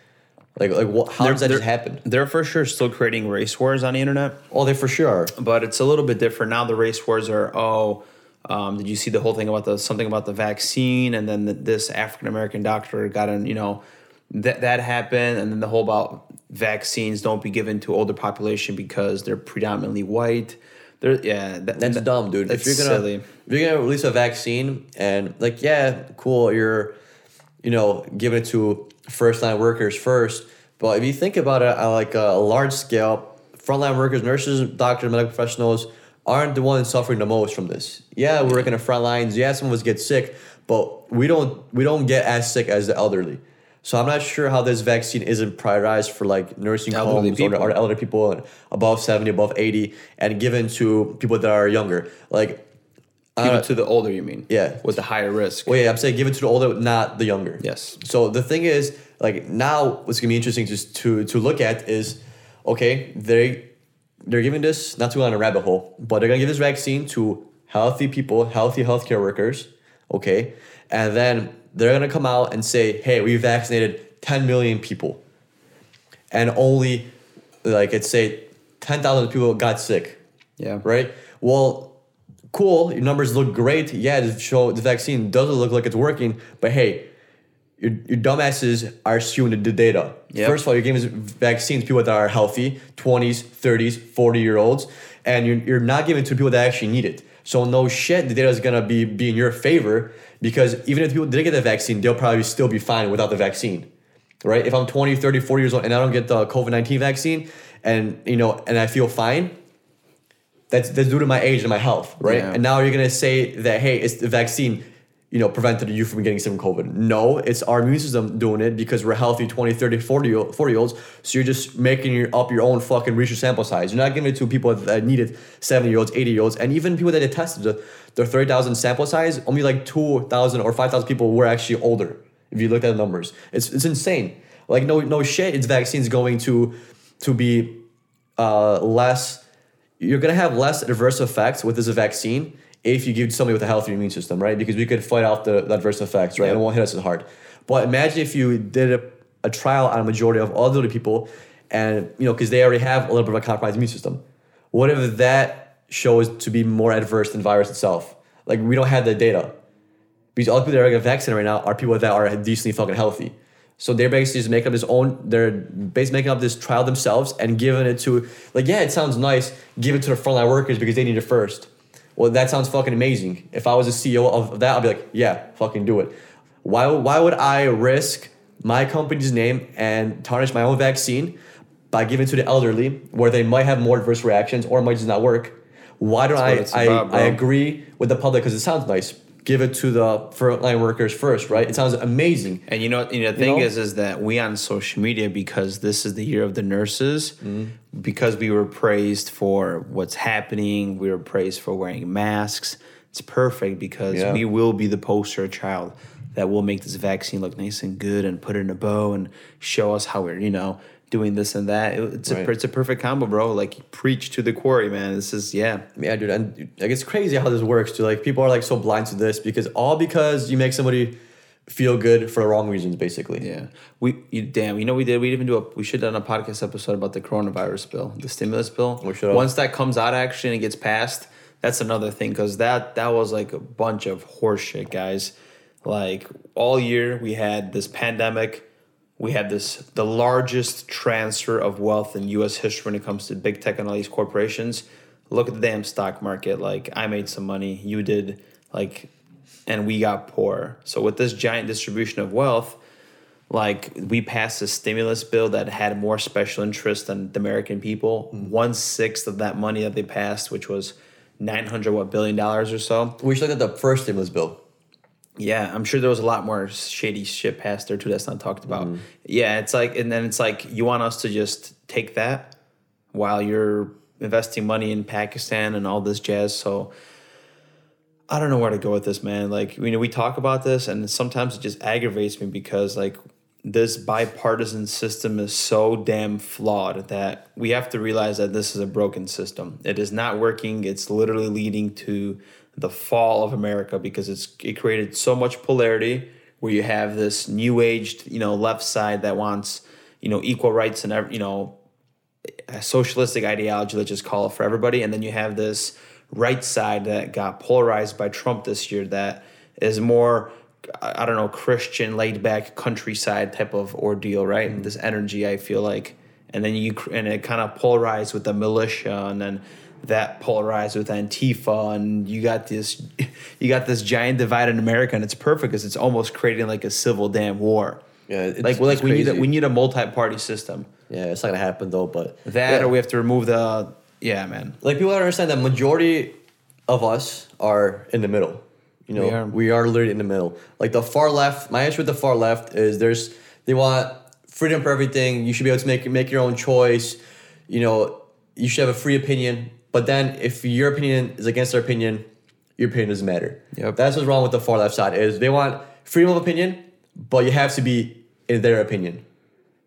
Like, like what, how does that just happen? They're for sure still creating race wars on the internet, Oh, they for sure. are. but it's a little bit different now. The race wars are oh. Um, did you see the whole thing about the something about the vaccine and then the, this African American doctor got in you know that that happened and then the whole about vaccines don't be given to older population because they're predominantly white. There, yeah, that, That's that- dumb, dude. That's if you're gonna silly. if you're gonna release a vaccine and like, yeah, cool, you're, you know, giving it to first line workers first. But if you think about it on like a large scale, frontline workers, nurses, doctors, medical professionals aren't the ones suffering the most from this. Yeah, we're working the front lines. Yeah, some of us get sick, but we don't we don't get as sick as the elderly. So I'm not sure how this vaccine isn't prioritized for like nursing Elderly homes or, people. or elderly people above 70, above 80, and given to people that are younger. Like, Give uh, it to the older, you mean? yeah. With the higher risk. well, yeah, I'm saying give it to the older, not the younger. Yes. So the thing is, like now, what's gonna be interesting just to to look at is, okay, they they're giving this not to go on a rabbit hole, but they're gonna give this vaccine to healthy people, healthy healthcare workers, okay, and then they're gonna come out and say, hey, we vaccinated 10 million people, and only like it's say 10,000 people got sick Yeah. right? Well, cool. Your numbers look great. Yeah, the show the vaccine doesn't look like it's working, but hey, your, your dumbasses are skewing the, the data. Yep. First of all, you're giving vaccines to people that are healthy, 20s, 30s, 40 year olds, and you're, you're not giving it to people that actually need it. So no shit, the data is gonna be, be in your favor because even if people did get the vaccine, they'll probably still be fine without the vaccine right? If I'm 20, 30, 40 years old and I don't get the COVID 19 vaccine and you know and I feel fine, that's that's due to my age and my health, right? Yeah. And now you're gonna say that hey, it's the vaccine, you know, prevented you from getting from COVID. No, it's our immune system doing it because we're healthy 20, 30, 40 40 year olds. So you're just making your, up your own fucking research sample size. You're not giving it to people that need it, 70 year olds, 80 year olds, and even people that they tested the, their 30,000 sample size, only like 2,000 or 5,000 people were actually older. If you look at the numbers, it's it's insane. Like no no shit, it's vaccines going to to be uh, less. You're gonna have less adverse effects with this vaccine if you give somebody with a healthy immune system, right? Because we could fight off the, the adverse effects, right? Yeah. It won't hit us as hard. But imagine if you did a, a trial on a majority of elderly people, and you know, because they already have a little bit of a compromised immune system. What if that shows to be more adverse than virus itself? Like we don't have the data because all the people that are getting vaccinated right now are people that are decently fucking healthy. So they're basically just making up this own, they're basically making up this trial themselves and giving it to, like, yeah, it sounds nice, give it to the frontline workers because they need it first. Well, that sounds fucking amazing. If I was a CEO of that, I'd be like, yeah, fucking do it. Why, why would I risk my company's name and tarnish my own vaccine by giving it to the elderly where they might have more adverse reactions or it might just not work? Why don't I, I, about. I agree with the public because it sounds nice. Give it to the frontline workers first, right? It sounds amazing. And you know, you know the thing know? is, is that we on social media because this is the year of the nurses, Mm-hmm. because we were praised for what's happening, we were praised for wearing masks. It's perfect because Yeah. we will be the poster child that will make this vaccine look nice and good and put it in a bow and show us how we're you know doing this and that. It's a Right. it's a perfect combo, bro. Like preach to the quarry, man. This is yeah. Yeah, dude, and like it's crazy how this works. Too. Like people are like so blind to this because all because you make somebody feel good for the wrong reasons, basically. Yeah, we you, damn. You know we did. We even do a. We should have done a podcast episode about the coronavirus bill, the stimulus bill. We should've. Once that comes out, actually, and it gets passed, that's another thing because that that was like a bunch of horseshit, guys. Like all year we had this pandemic. We had this the largest transfer of wealth in U.S. history when it comes to big tech and all these corporations. Look at the damn stock market. Like I made some money, you did. Like, and we got poor. So with this giant distribution of wealth, like we passed a stimulus bill that had more special interest than the American people. One sixth of that money that they passed, which was nine hundred what billion dollars or so. We should look at the first stimulus bill. Yeah, I'm sure there was a lot more shady shit passed there too that's not talked about. Mm-hmm. Yeah, it's like, and then it's like you want us to just take that while you're investing money in Pakistan and all this jazz. So I don't know where to go with this, man. Like, you know, we talk about this, and sometimes it just aggravates me because like this bipartisan system is so damn flawed that we have to realize that this is a broken system. It is not working. It's literally leading to the fall of America because it's it created so much polarity where you have this new aged, you know, left side that wants, you know, equal rights and you know, a socialistic ideology, let's just call it for everybody. And then you have this right side that got polarized by Trump this year that is more, I I don't know, Christian, laid back countryside type of ordeal, right? Mm-hmm. This energy, I feel like. And then you, and it kind of polarized with the militia and then that polarized with Antifa, and you got this, you got this giant divide in America, and it's perfect because it's almost creating like a civil damn war. Yeah, it's- like well, like we need a, we need a multi-party system. Yeah, it's not gonna happen though. But That yeah. or we have to remove the yeah, man. like people don't understand that majority of us are in the middle. You know, We are. we are literally in the middle. Like the far left, my issue with the far left is there's they want freedom for everything. You should be able to make make your own choice. You know, you should have a free opinion. But then if your opinion is against their opinion, your opinion doesn't matter. Yep. That's what's wrong with the far left side is they want freedom of opinion, but you have to be in their opinion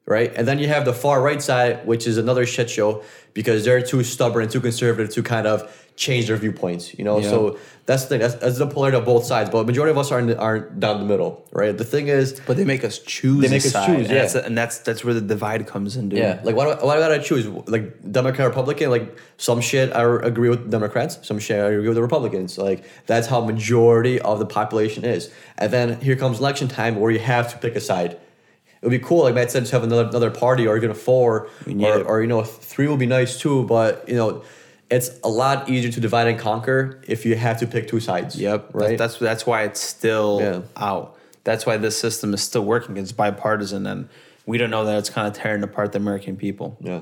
right? And then you have the far right side, which is another shit show because they're too stubborn and too conservative to kind of change their viewpoints, you know? Yeah. So that's the thing, that's, that's the polarity of both sides, but majority of us are, in the, are down the middle, right? The thing is, But they make us choose. They make us side, choose, and that's, and that's that's where the divide comes in, dude. yeah, like why do, I- why do I gotta choose? Like Democrat, Republican, like some shit I agree with Democrats, some shit I agree with the Republicans. Like that's how majority of the population is. And then here comes election time where you have to pick a side. It would be cool, like Matt said, to have another another party or even a four or, or you know three would be nice too. But you know, it's a lot easier to divide and conquer if you have to pick two sides. Yep. Right. That's that's why it's still Yeah. out. That's why this system is still working. It's bipartisan, and we don't know that it's kind of tearing apart the American people. yeah.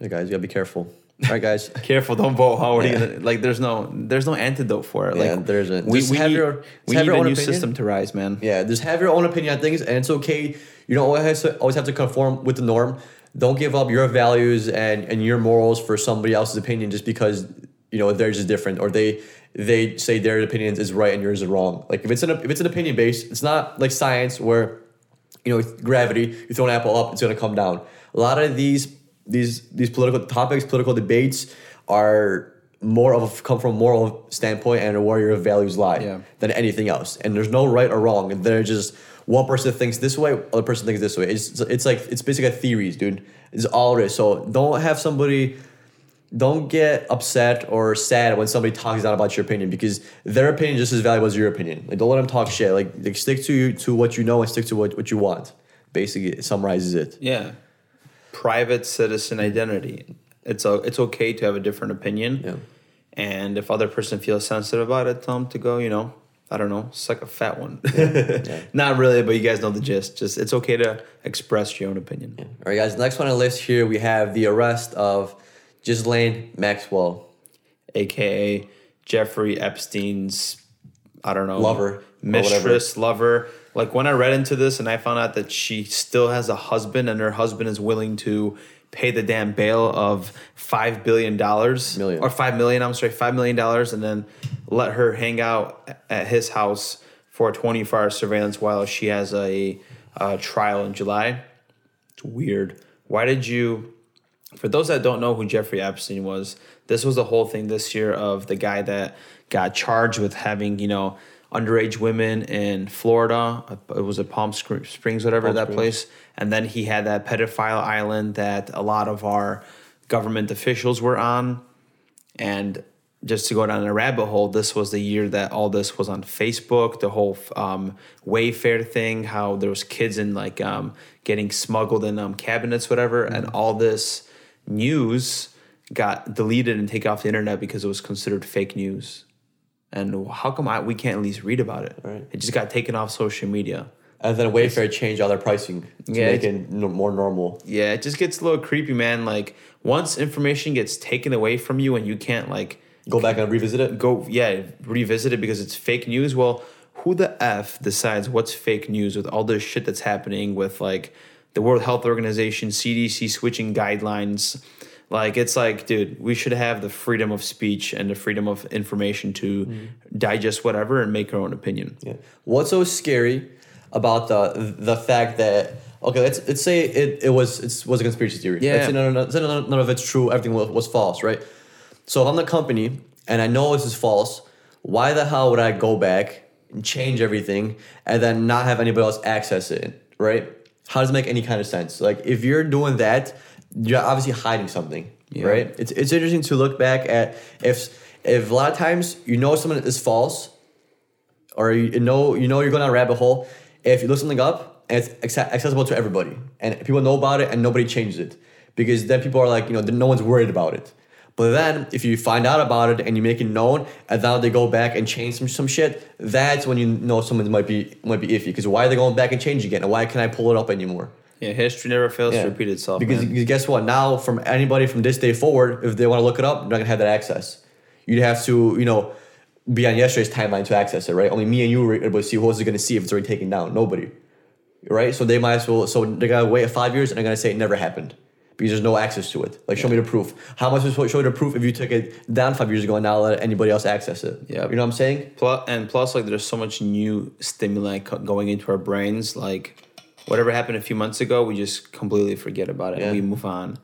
Hey guys, you gotta be careful. All right, guys. Careful, don't vote. How are Yeah. you gonna like? There's no there's no antidote for it. Yeah, like there isn't. We, Just we have need, your- we have need your a new opinion. system to rise, man. Yeah, just have your own opinion on things, and it's okay. You don't always have to, always have to conform with the norm. Don't give up your values and, and your morals for somebody else's opinion just because you know theirs is different or they they say their opinions is right and yours is wrong. Like if it's an if it's an opinion based, it's not like science where you know gravity you throw an apple up, it's gonna come down. A lot of these these these political topics, political debates are more of a, come from a moral standpoint and where your values lie Yeah. than anything else. And there's no right or wrong. And they're just one person thinks this way, other person thinks this way. It's it's like it's basically a theories, dude. It's all it is. So don't have somebody don't get upset or sad when somebody talks down about your opinion because their opinion is just as valuable as your opinion. Like don't let them talk shit. Like, like stick to to what you know and stick to what, what you want. Basically, it summarizes it. Yeah. Private citizen identity. It's a, it's okay to have a different opinion. Yeah. And if other person feels sensitive about it, tell them to go, you know, I don't know, suck a fat one. Not really, but you guys know the gist. Just it's okay to express your own opinion. All right, guys. Next one on the list here we have the arrest of Ghislaine Maxwell. AKA Jeffrey Epstein's I don't know Lover, mistress, lover. Like when I read into this and I found out that she still has a husband and her husband is willing to pay the damn bail of five billion dollars or five million. I'm sorry, five million dollars, and then let her hang out at his house for 24 hour surveillance while she has a, uh trial in July. It's weird. Why did you? For those that don't know who Jeffrey Epstein was, this was the whole thing this year of the guy that got charged with having, you know, underage women in Florida. It was at Palm Springs, whatever Palm that Springs. place. And then he had that pedophile island that a lot of our government officials were on. And just to go down a rabbit hole, this was the year that all this was on Facebook. The whole um, Wayfair thing, how there was kids in like um, getting smuggled in um, cabinets, whatever, and all this news got deleted and taken off the internet because it was considered fake news. And how come I, we can't at least read about it? Right. It just got taken off social media. And then Wayfair changed all their pricing to Yeah, make it more normal. Yeah, it just gets a little creepy, man. Like once information gets taken away from you and you can't like Go back and revisit it. go yeah revisit it because it's fake news well who the f decides what's fake news with all this shit that's happening with like the world health organization cdc switching guidelines like it's like dude we should have the freedom of speech and the freedom of information to mm. digest whatever and make our own opinion Yeah. What's so scary about the the fact that okay, let's let's say it, it was it was a conspiracy theory. Yeah. Let's say none, none, none, none of it's true. Everything was, was false, right? So if I'm the company and I know this is false, why the hell would I go back and change everything and then not have anybody else access it, right? How does it make any kind of sense? Like if you're doing that, you're obviously hiding something, Yeah. right? It's it's interesting to look back at if if a lot of times you know something is false or you know you know you're going down a rabbit hole if you look something up and it's accessible to everybody and people know about it and nobody changes it because then people are like you know no one's worried about it But then if you find out about it and you make it known, and now they go back and change some, some shit, that's when you know someone might be might be iffy. Because why are they going back and change again? And why can I pull it up anymore? Yeah, history never fails Yeah. to repeat itself. Because man. guess what? Now from anybody from this day forward, if they want to look it up, they're not gonna have that access. You'd have to, you know, be on yesterday's timeline to access it, right? Only me and you were able to see who's gonna see if it's already taken down. Nobody. Right? So they might as well so they're gonna wait five years and they're gonna say it never happened. Because there's no access to it. Like show me the proof. How much is show you the proof if you took it down five years ago and now let anybody else access it? Yeah, You know what I'm saying? Plus, and plus, like, there's so much new stimuli going into our brains. Like, whatever happened a few months ago, we just completely forget about it and we move on.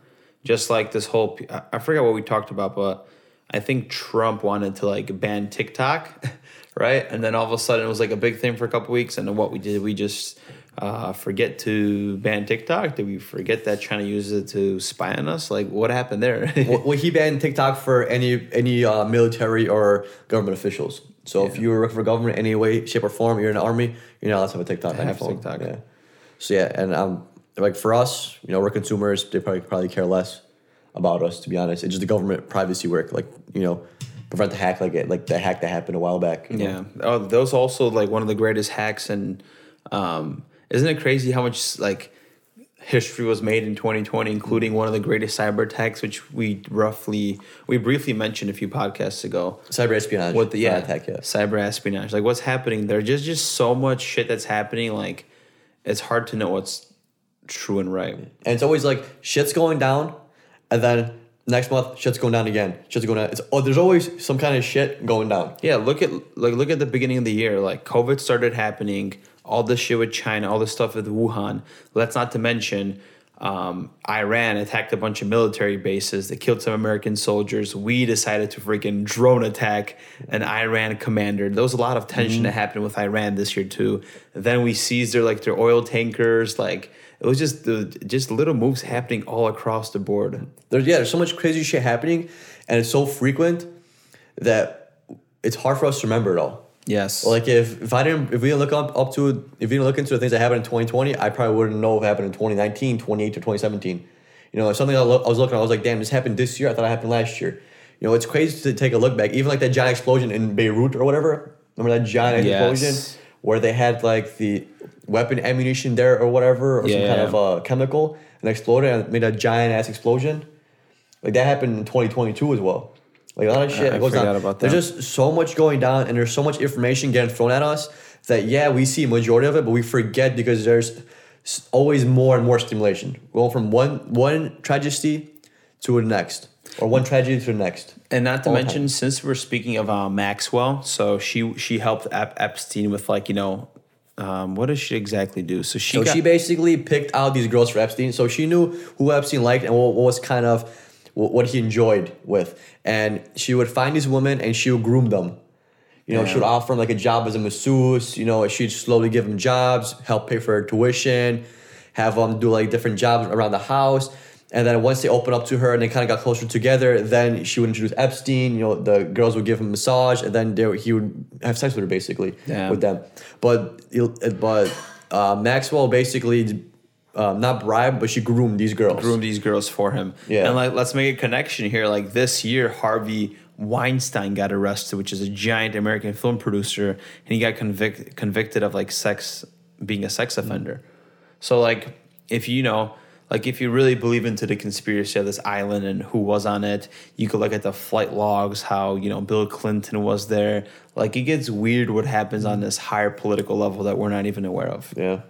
Just like this whole—I forgot what we talked about, but I think Trump wanted to like ban TikTok, right? And then all of a sudden, it was like a big thing for a couple weeks. And then what we did, we just uh, forget to ban TikTok. Did we forget that China uses it to spy on us? Like, what happened there? well, well, he banned TikTok for any any uh, military or government officials. So if Yeah. you work for government in any way, shape, or form, you're in the army, you're not allowed to have a TikTok your have phone. TikTok. Yeah. So yeah, and um, like for us, you know, we're consumers. They probably probably care less about us, to be honest. It's just the government privacy work, like you know, prevent the hack, like it, like the hack that happened a while back. know? Yeah. Oh, those also like one of the greatest hacks, and um, isn't it crazy how much like history was made in 2020, including one of the greatest cyber attacks, which we roughly we briefly mentioned a few podcasts ago. Cyber espionage. What the yeah, attack? Yeah. cyber espionage, like what's happening there? Just just so much shit that's happening. Like it's hard to know what's true and right. And it's always like shit's going down, and then next month shit's going down again. Shit's going down. It's oh, there's always some kind of shit going down. Yeah, look at like look at the beginning of the year. Like COVID started happening, all this shit with China, all this stuff with Wuhan. Let's not to mention um, Iran attacked a bunch of military bases. They killed some American soldiers. We decided to freaking drone attack an Iran commander. There was a lot of tension that happened with Iran this year too. then we seized their like their oil tankers. Like it was just the just little moves happening all across the board. There's yeah, there's so much crazy shit happening, and it's so frequent that it's hard for us to remember it all. Yes. Like if, if I didn't if we didn't look up up to if we didn't look into the things that happened in 2020, I probably wouldn't know what happened in 2019, 2018, or 2017. You know, something I, lo- I was looking, at, I was like, damn, this happened this year. I thought it happened last year. You know, it's crazy to take a look back. Even like that giant explosion in Beirut or whatever. Remember that giant Yes. explosion where they had like the weapon ammunition there or whatever, or Yeah, some kind yeah. of uh, chemical, and exploded and made a giant ass explosion. Like that happened in 2022 as well. Like a lot of shit I goes down. about There's just so much going down, and there's so much information getting thrown at us that yeah, we see majority of it, but we forget because there's always more and more stimulation. Going from one one tragedy to the next, or one tragedy to the next. And not to All mention, since we're speaking of uh, Maxwell, so she she helped Ep- Epstein with like you know, um, what does she exactly do? So she So got, she basically picked out these girls for Epstein. So she knew who Epstein liked and what, what was kind of what, he enjoyed with. And she would find these women and she would groom them. You know, she would offer them like a job as a masseuse. You know, she'd slowly give them jobs, help pay for their tuition, have them do like different jobs around the house. And then once they open up to her and they kind of got closer together, then she would introduce Epstein. You know, the girls would give him a massage, and then they, he would have sex with her basically Damn. with them. But but uh, Maxwell basically uh, not bribed, but she groomed these girls. groomed these girls for him. Yeah. And like, let's make a connection here. Like this year, Harvey Weinstein got arrested, which is a giant American film producer, and he got convict, convicted of like sex, being a sex offender. So like, if you know, like if you really believe into the conspiracy of this island and who was on it, you could look at the flight logs, how you know Bill Clinton was there. Like it gets weird what happens on this higher political level that we're not even aware of. Yeah.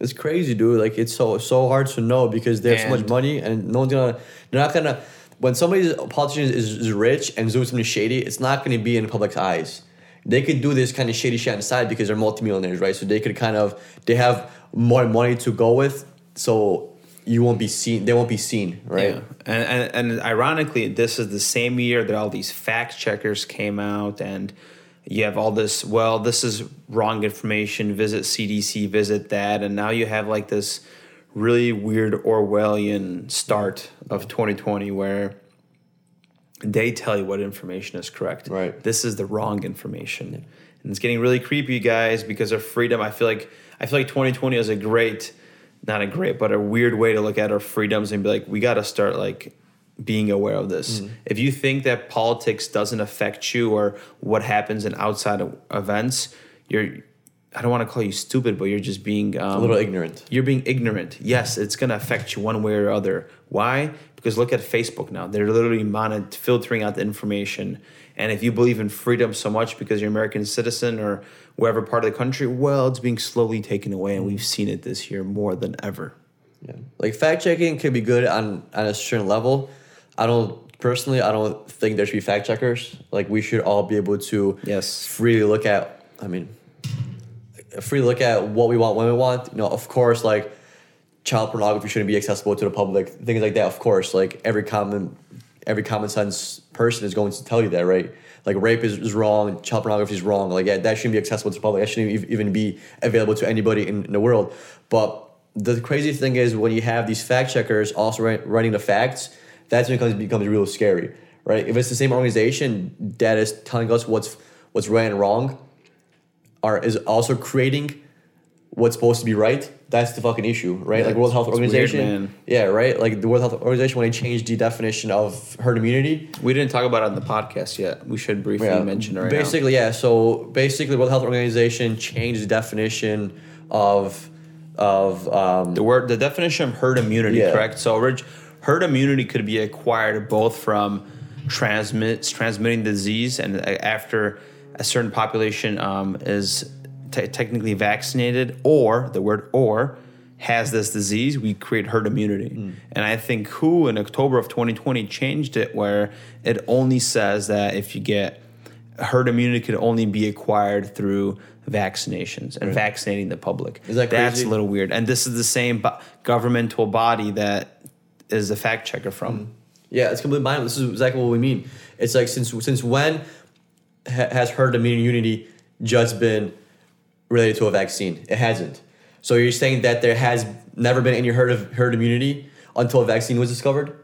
It's crazy, dude. Like it's so so hard to know because they have so much money and no one's gonna they're not gonna when somebody's a politician is, is rich and doing something shady, it's not gonna be in the public's eyes. They could do this kind of shady shit on the side because they're multimillionaires, right? So they could kind of they have more money to go with, so you won't be seen they won't be seen, right? Yeah. And, and and ironically, this is the same year that all these fact checkers came out, and you have all this. Well, this is wrong information. Visit CDC. Visit that, and now you have like this really weird Orwellian start of 2020 where they tell you what information is correct. Right. This is the wrong information, and it's getting really creepy, guys, because of freedom. I feel like I feel like 2020 is a great, not a great, but a weird way to look at our freedoms and be like, we got to start like being aware of this. If you think that politics doesn't affect you or what happens in outside events, you're I don't want to call you stupid, but you're just being um, A little ignorant. you're being ignorant. Yes, it's going to affect you one way or other. Why? Because look at Facebook now. They're literally monet- filtering out the information. And if you believe in freedom so much because you're an American citizen or wherever part of the country, well, it's being slowly taken away. And we've seen it this year more than ever. Yeah. Like fact checking can be good on on a certain level. I don't personally. I don't think there should be fact checkers. Like we should all be able to Yes. freely look at. I mean, freely look at what we want when we want. You know, of course, like child pornography shouldn't be accessible to the public. Things like that. Of course, like every common every common sense person is going to tell you that, right? Like rape is, is wrong, child pornography is wrong. Like yeah, that shouldn't be accessible to the public. That shouldn't even be available to anybody in, in the world. But the crazy thing is when you have these fact checkers also writing the facts, that's when it becomes, becomes real scary, right? If it's the same organization that is telling us what's what's right and wrong, are is also creating what's supposed to be right, that's the fucking issue, right? Yeah, like World Health weird, Organization, man. yeah, right. Like the World Health Organization when they changed the definition of herd immunity, We didn't talk about it on the podcast yet. We should briefly yeah, mention it right basically, yeah. So basically, World Health Organization changed the definition of of um. The word, the definition of herd immunity, Yeah. correct? So, Rich, herd immunity could be acquired both from transmit transmitting disease and after a certain population um, is te- technically vaccinated, or the word or has this disease, we create herd immunity. Hmm. And I think WHO in October of 2020 changed it where it only says that if you get herd immunity could only be acquired through vaccinations and vaccinating the public. Is that crazy? That's a little weird. And this is the same governmental body that is the fact checker from. Hmm. Yeah, it's completely mindless. This is exactly what we mean. It's like since since when ha- has herd immunity just been related to a vaccine? It hasn't. So you're saying that there has never been any herd of herd immunity until a vaccine was discovered?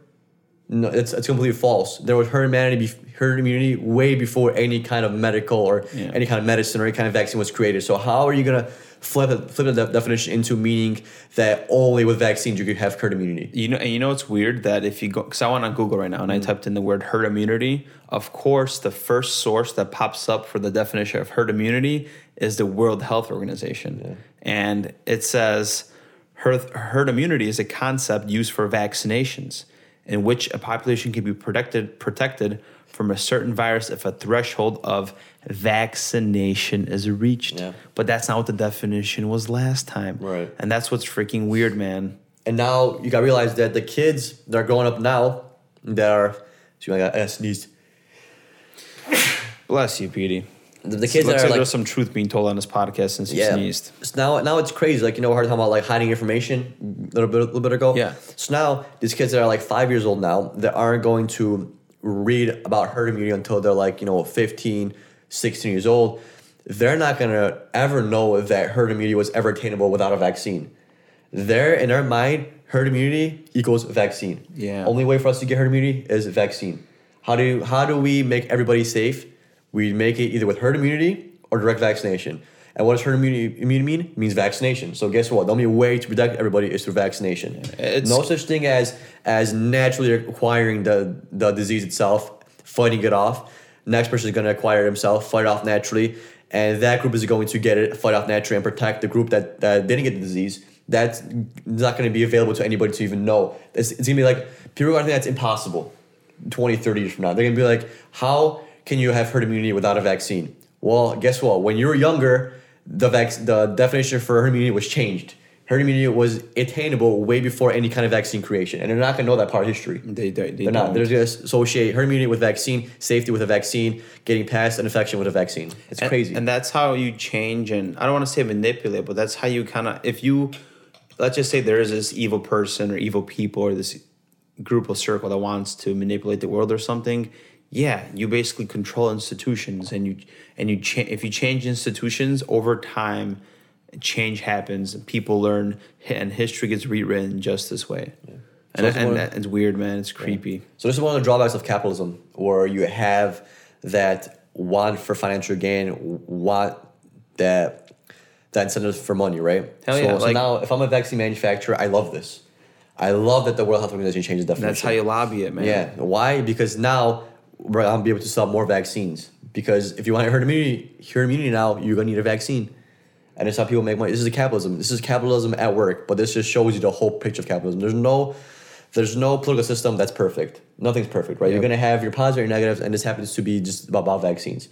No, it's, it's completely false. There was herd immunity, herd immunity way before any kind of medical or Yeah. any kind of medicine or any kind of vaccine was created. So how are you gonna flip flip the definition into meaning that only with vaccines you could have herd immunity? You know, and you know it's weird that if you go, because I went on Google right now and Mm. I typed in the word herd immunity. Of course, the first source that pops up for the definition of herd immunity is the World Health Organization, and it says herd, herd immunity is a concept used for vaccinations, in which a population can be protected protected from a certain virus if a threshold of vaccination is reached. Yeah. But that's not what the definition was last time. Right. And that's what's freaking weird, man. And now you gotta realize that the kids that are growing up now that are excuse me, I got I sneezed. Bless you, Petey. The, the kids Looks that are like there's some truth being told on this podcast since you yeah. sneezed. So now now it's crazy. Like you know, we heard talking about like hiding information a little bit a little bit ago. Yeah. So now these kids that are like five years old now that aren't going to read about herd immunity until they're like you know 15, 16 years old. They're not gonna ever know that herd immunity was ever attainable without a vaccine. There in their mind, herd immunity equals vaccine. Yeah. Only way for us to get herd immunity is vaccine. How do you, how do we make everybody safe? We make it either with herd immunity or direct vaccination. And what does herd immunity, immunity mean? It means vaccination. So guess what? The only way to protect everybody is through vaccination. It's- no such thing as as naturally acquiring the the disease itself, fighting it off. Next person is going to acquire it himself, fight it off naturally, and that group is going to get it, fight off naturally, and protect the group that, that didn't get the disease. That's not going to be available to anybody to even know. It's, it's going to be like people are going to think that's impossible. 20, 30 years from now. They're gonna be like, how can you have herd immunity without a vaccine? Well, guess what? When you were younger, the vac- the definition for herd immunity was changed. Herd immunity was attainable way before any kind of vaccine creation, and they're not gonna know that part of history. They, they, they They're not. They're just gonna associate herd immunity with vaccine, safety with a vaccine, getting past an infection with a vaccine. It's and, crazy. And that's how you change and I don't want to say manipulate, but that's how you kind of if you let's just say there is this evil person or evil people or this group or circle that wants to manipulate the world or something. Yeah, you basically control institutions and you and you cha- if you change institutions over time change happens people learn and history gets rewritten just this way. And, that's and that, it's weird, man. It's creepy. So this is one of the drawbacks of capitalism, where you have that want for financial gain, want that that incentive for money, right? Hell so, yeah, so like- now, if I'm a vaccine manufacturer, I love this. I love that the World Health Organization changes definition. That's how you lobby it, man. Yeah. Why? Because now we're gonna be able to sell more vaccines. Because if you want herd immunity, herd immunity now, you're gonna need a vaccine. And it's how people make money. This is capitalism. This is capitalism at work. But this just shows you the whole picture of capitalism. There's no, there's no political system that's perfect. Nothing's perfect, right? You're gonna have your positives and your negatives, and this happens to be just about, about vaccines.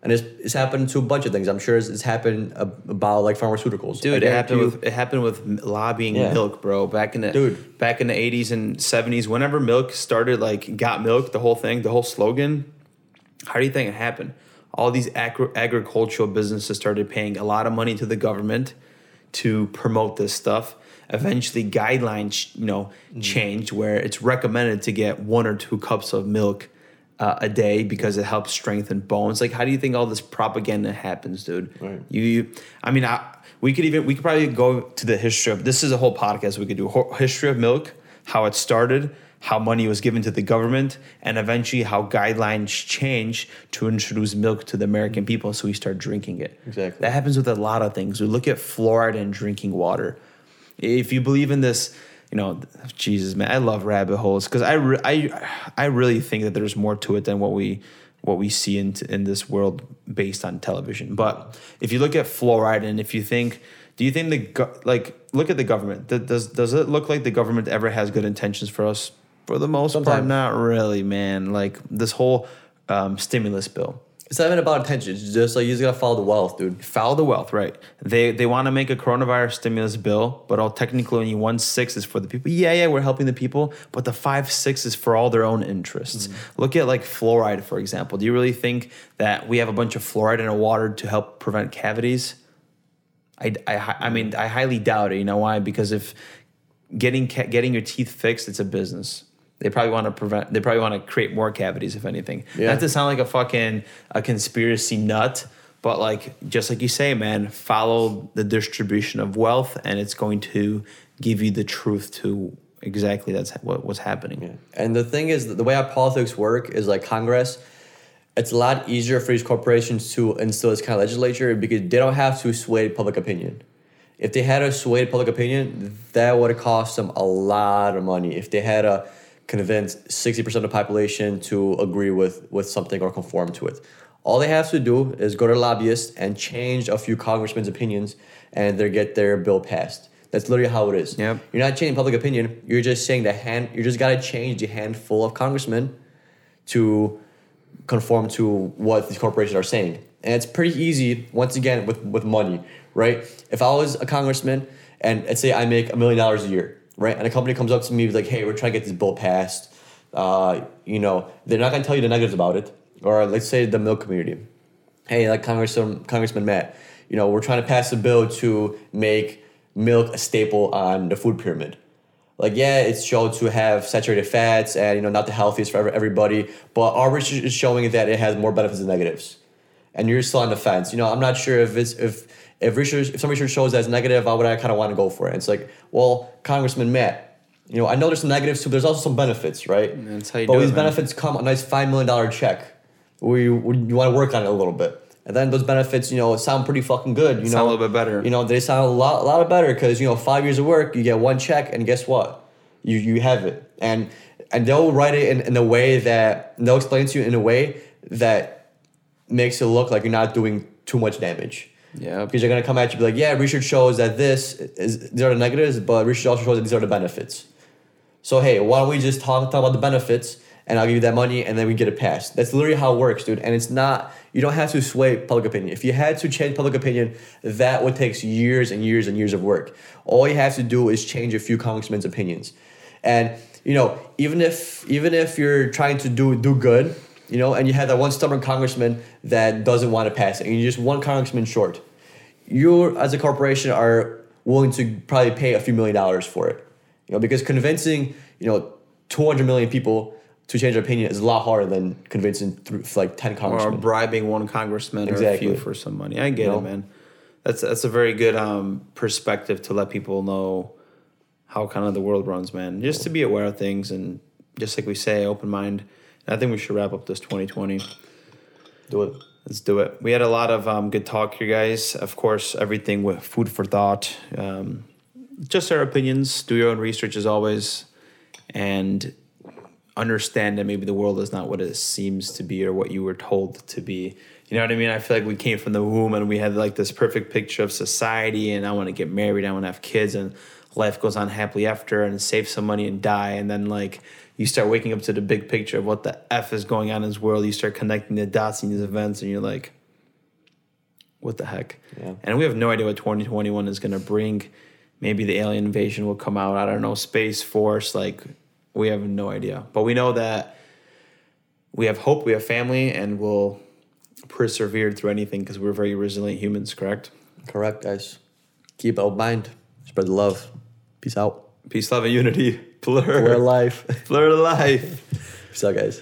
And it's, it's happened to a bunch of things. I'm sure it's, it's happened about like pharmaceuticals. Dude, it happened you- with it happened with lobbying Yeah. milk, bro. Back in the Dude. back in the eighties and seventies, whenever milk started, like got milk, the whole thing, the whole slogan. How do you think it happened? All these agri- agricultural businesses started paying a lot of money to the government to promote this stuff. Eventually, guidelines, you know, Mm-hmm. changed where it's recommended to get one or two cups of milk uh, a day because it helps strengthen bones. Like, how do you think all this propaganda happens, dude? Right. You, you I mean, I, we could even we could probably go to the history of this is a whole podcast we could do history of milk, how it started, how money was given to the government, and eventually how guidelines changed to introduce milk to the American people, so we start drinking it. Exactly. That happens with a lot of things. We look at fluoride in drinking water. If you believe in this, you know, Jesus, man, I love rabbit holes because I, re- I, I really think that there's more to it than what we what we see in in this world based on television. But if you look at fluoride and if you think, do you think the go- like look at the government? Does does it look like the government ever has good intentions for us? For the most part, Sometimes. not really, man. Like this whole um, stimulus bill. It's not even about intention. It's just like you just gotta follow the wealth, dude. Follow the wealth, right? They they want to make a coronavirus stimulus bill, but all technically only one six is for the people. Yeah, yeah, we're helping the people, but the five six is for all their own interests. Mm-hmm. Look at like fluoride, for example. Do you really think that we have a bunch of fluoride in our water to help prevent cavities? I, I, I mean, I highly doubt it. You know why? Because if getting getting your teeth fixed, it's a business. They probably want to prevent. They probably want to create more cavities, if anything. Yeah. Not to sound like a fucking a conspiracy nut, but like just like you say, man, follow the distribution of wealth, and it's going to give you the truth to exactly that's what what's happening. And the thing is, the way our politics work is like Congress. It's a lot easier for these corporations to instill this kind of legislature because they don't have to sway public opinion. If they had to sway public opinion, that would have cost them a lot of money. If they had to convince sixty percent of the population to agree with with something or conform to it, all they have to do is go to lobbyists and change a few congressmen's opinions, and they get their bill passed. That's literally how it is. Yep. You're not changing public opinion. You're just saying the hand. You just gotta change the handful of congressmen to conform to what these corporations are saying. And it's pretty easy, once again, with, with money, right? If I was a congressman and let's say I make a million dollars a year, right? And a company comes up to me like, hey, we're trying to get this bill passed. Uh, you know, they're not gonna tell you the negatives about it. Or let's say the milk community. Hey, like Congressman Congressman Matt, you know, we're trying to pass a bill to make milk a staple on the food pyramid like yeah it's shown to have saturated fats and you know not the healthiest for everybody but our research is showing that it has more benefits than negatives and you're still on the fence you know i'm not sure if it's if if research if some research shows that it's negative why would i kind of want to go for it? It's like well congressman matt you know i know there's some negatives too but there's also some benefits right? That's how you but do these it, man. benefits come a nice five million dollar check. Where you, you want to work on it a little bit. And then those benefits you know sound pretty fucking good you know a little bit better. you know they sound a lot, a lot better because you know five years of work you get one check and guess what? You you have it. And and they'll write it in, in a way that they'll explain to you in a way that makes it look like you're not doing too much damage Yeah. because they're gonna come at you be like yeah research shows that this is these are the negatives but research also shows that these are the benefits so hey why don't we just talk, talk about the benefits and I'll give you that money and then we get it passed. That's literally how it works, dude. And it's not you don't have to sway public opinion. If you had to change public opinion, that would take years and years and years of work. All you have to do is change a few congressmen's opinions. And you know, even if even if you're trying to do do good, you know, and you have that one stubborn congressman that doesn't want to pass it, and you're just one congressman short, you as a corporation are willing to probably pay a few million dollars for it. You know, because convincing, you know, 200 million people to change their opinion is a lot harder than convincing through like 10 congressmen. or bribing one congressman or a few for some money. I get You know? it, man. That's that's a very good um, perspective to let people know how kind of the world runs, man. Just to be aware of things and just like we say, open mind. I think we should wrap up this 2020. Do it. Let's do it. We had a lot of um, good talk here, guys. Of course, everything with food for thought. Um, just our opinions. Do your own research as always, and understand that maybe the world is not what it seems to be or what you were told to be. You know what I mean? I feel like we came from the womb and we had like this perfect picture of society, and I want to get married, I want to have kids, and life goes on happily after, and save some money and die, and then like you start waking up to the big picture of what the f is going on in this world. You start connecting the dots in these events, and you're like, what the heck? Yeah. And we have no idea what 2021 is going to bring. Maybe the alien invasion will come out. I don't know. Space Force, like, we have no idea. But we know that we have hope, we have family, and we'll persevere through anything because we're very resilient humans, correct? Correct, guys. Keep out mind. Spread the love. Peace out. Peace, love, and unity. Blur. We're life. Blur life. Peace out, guys.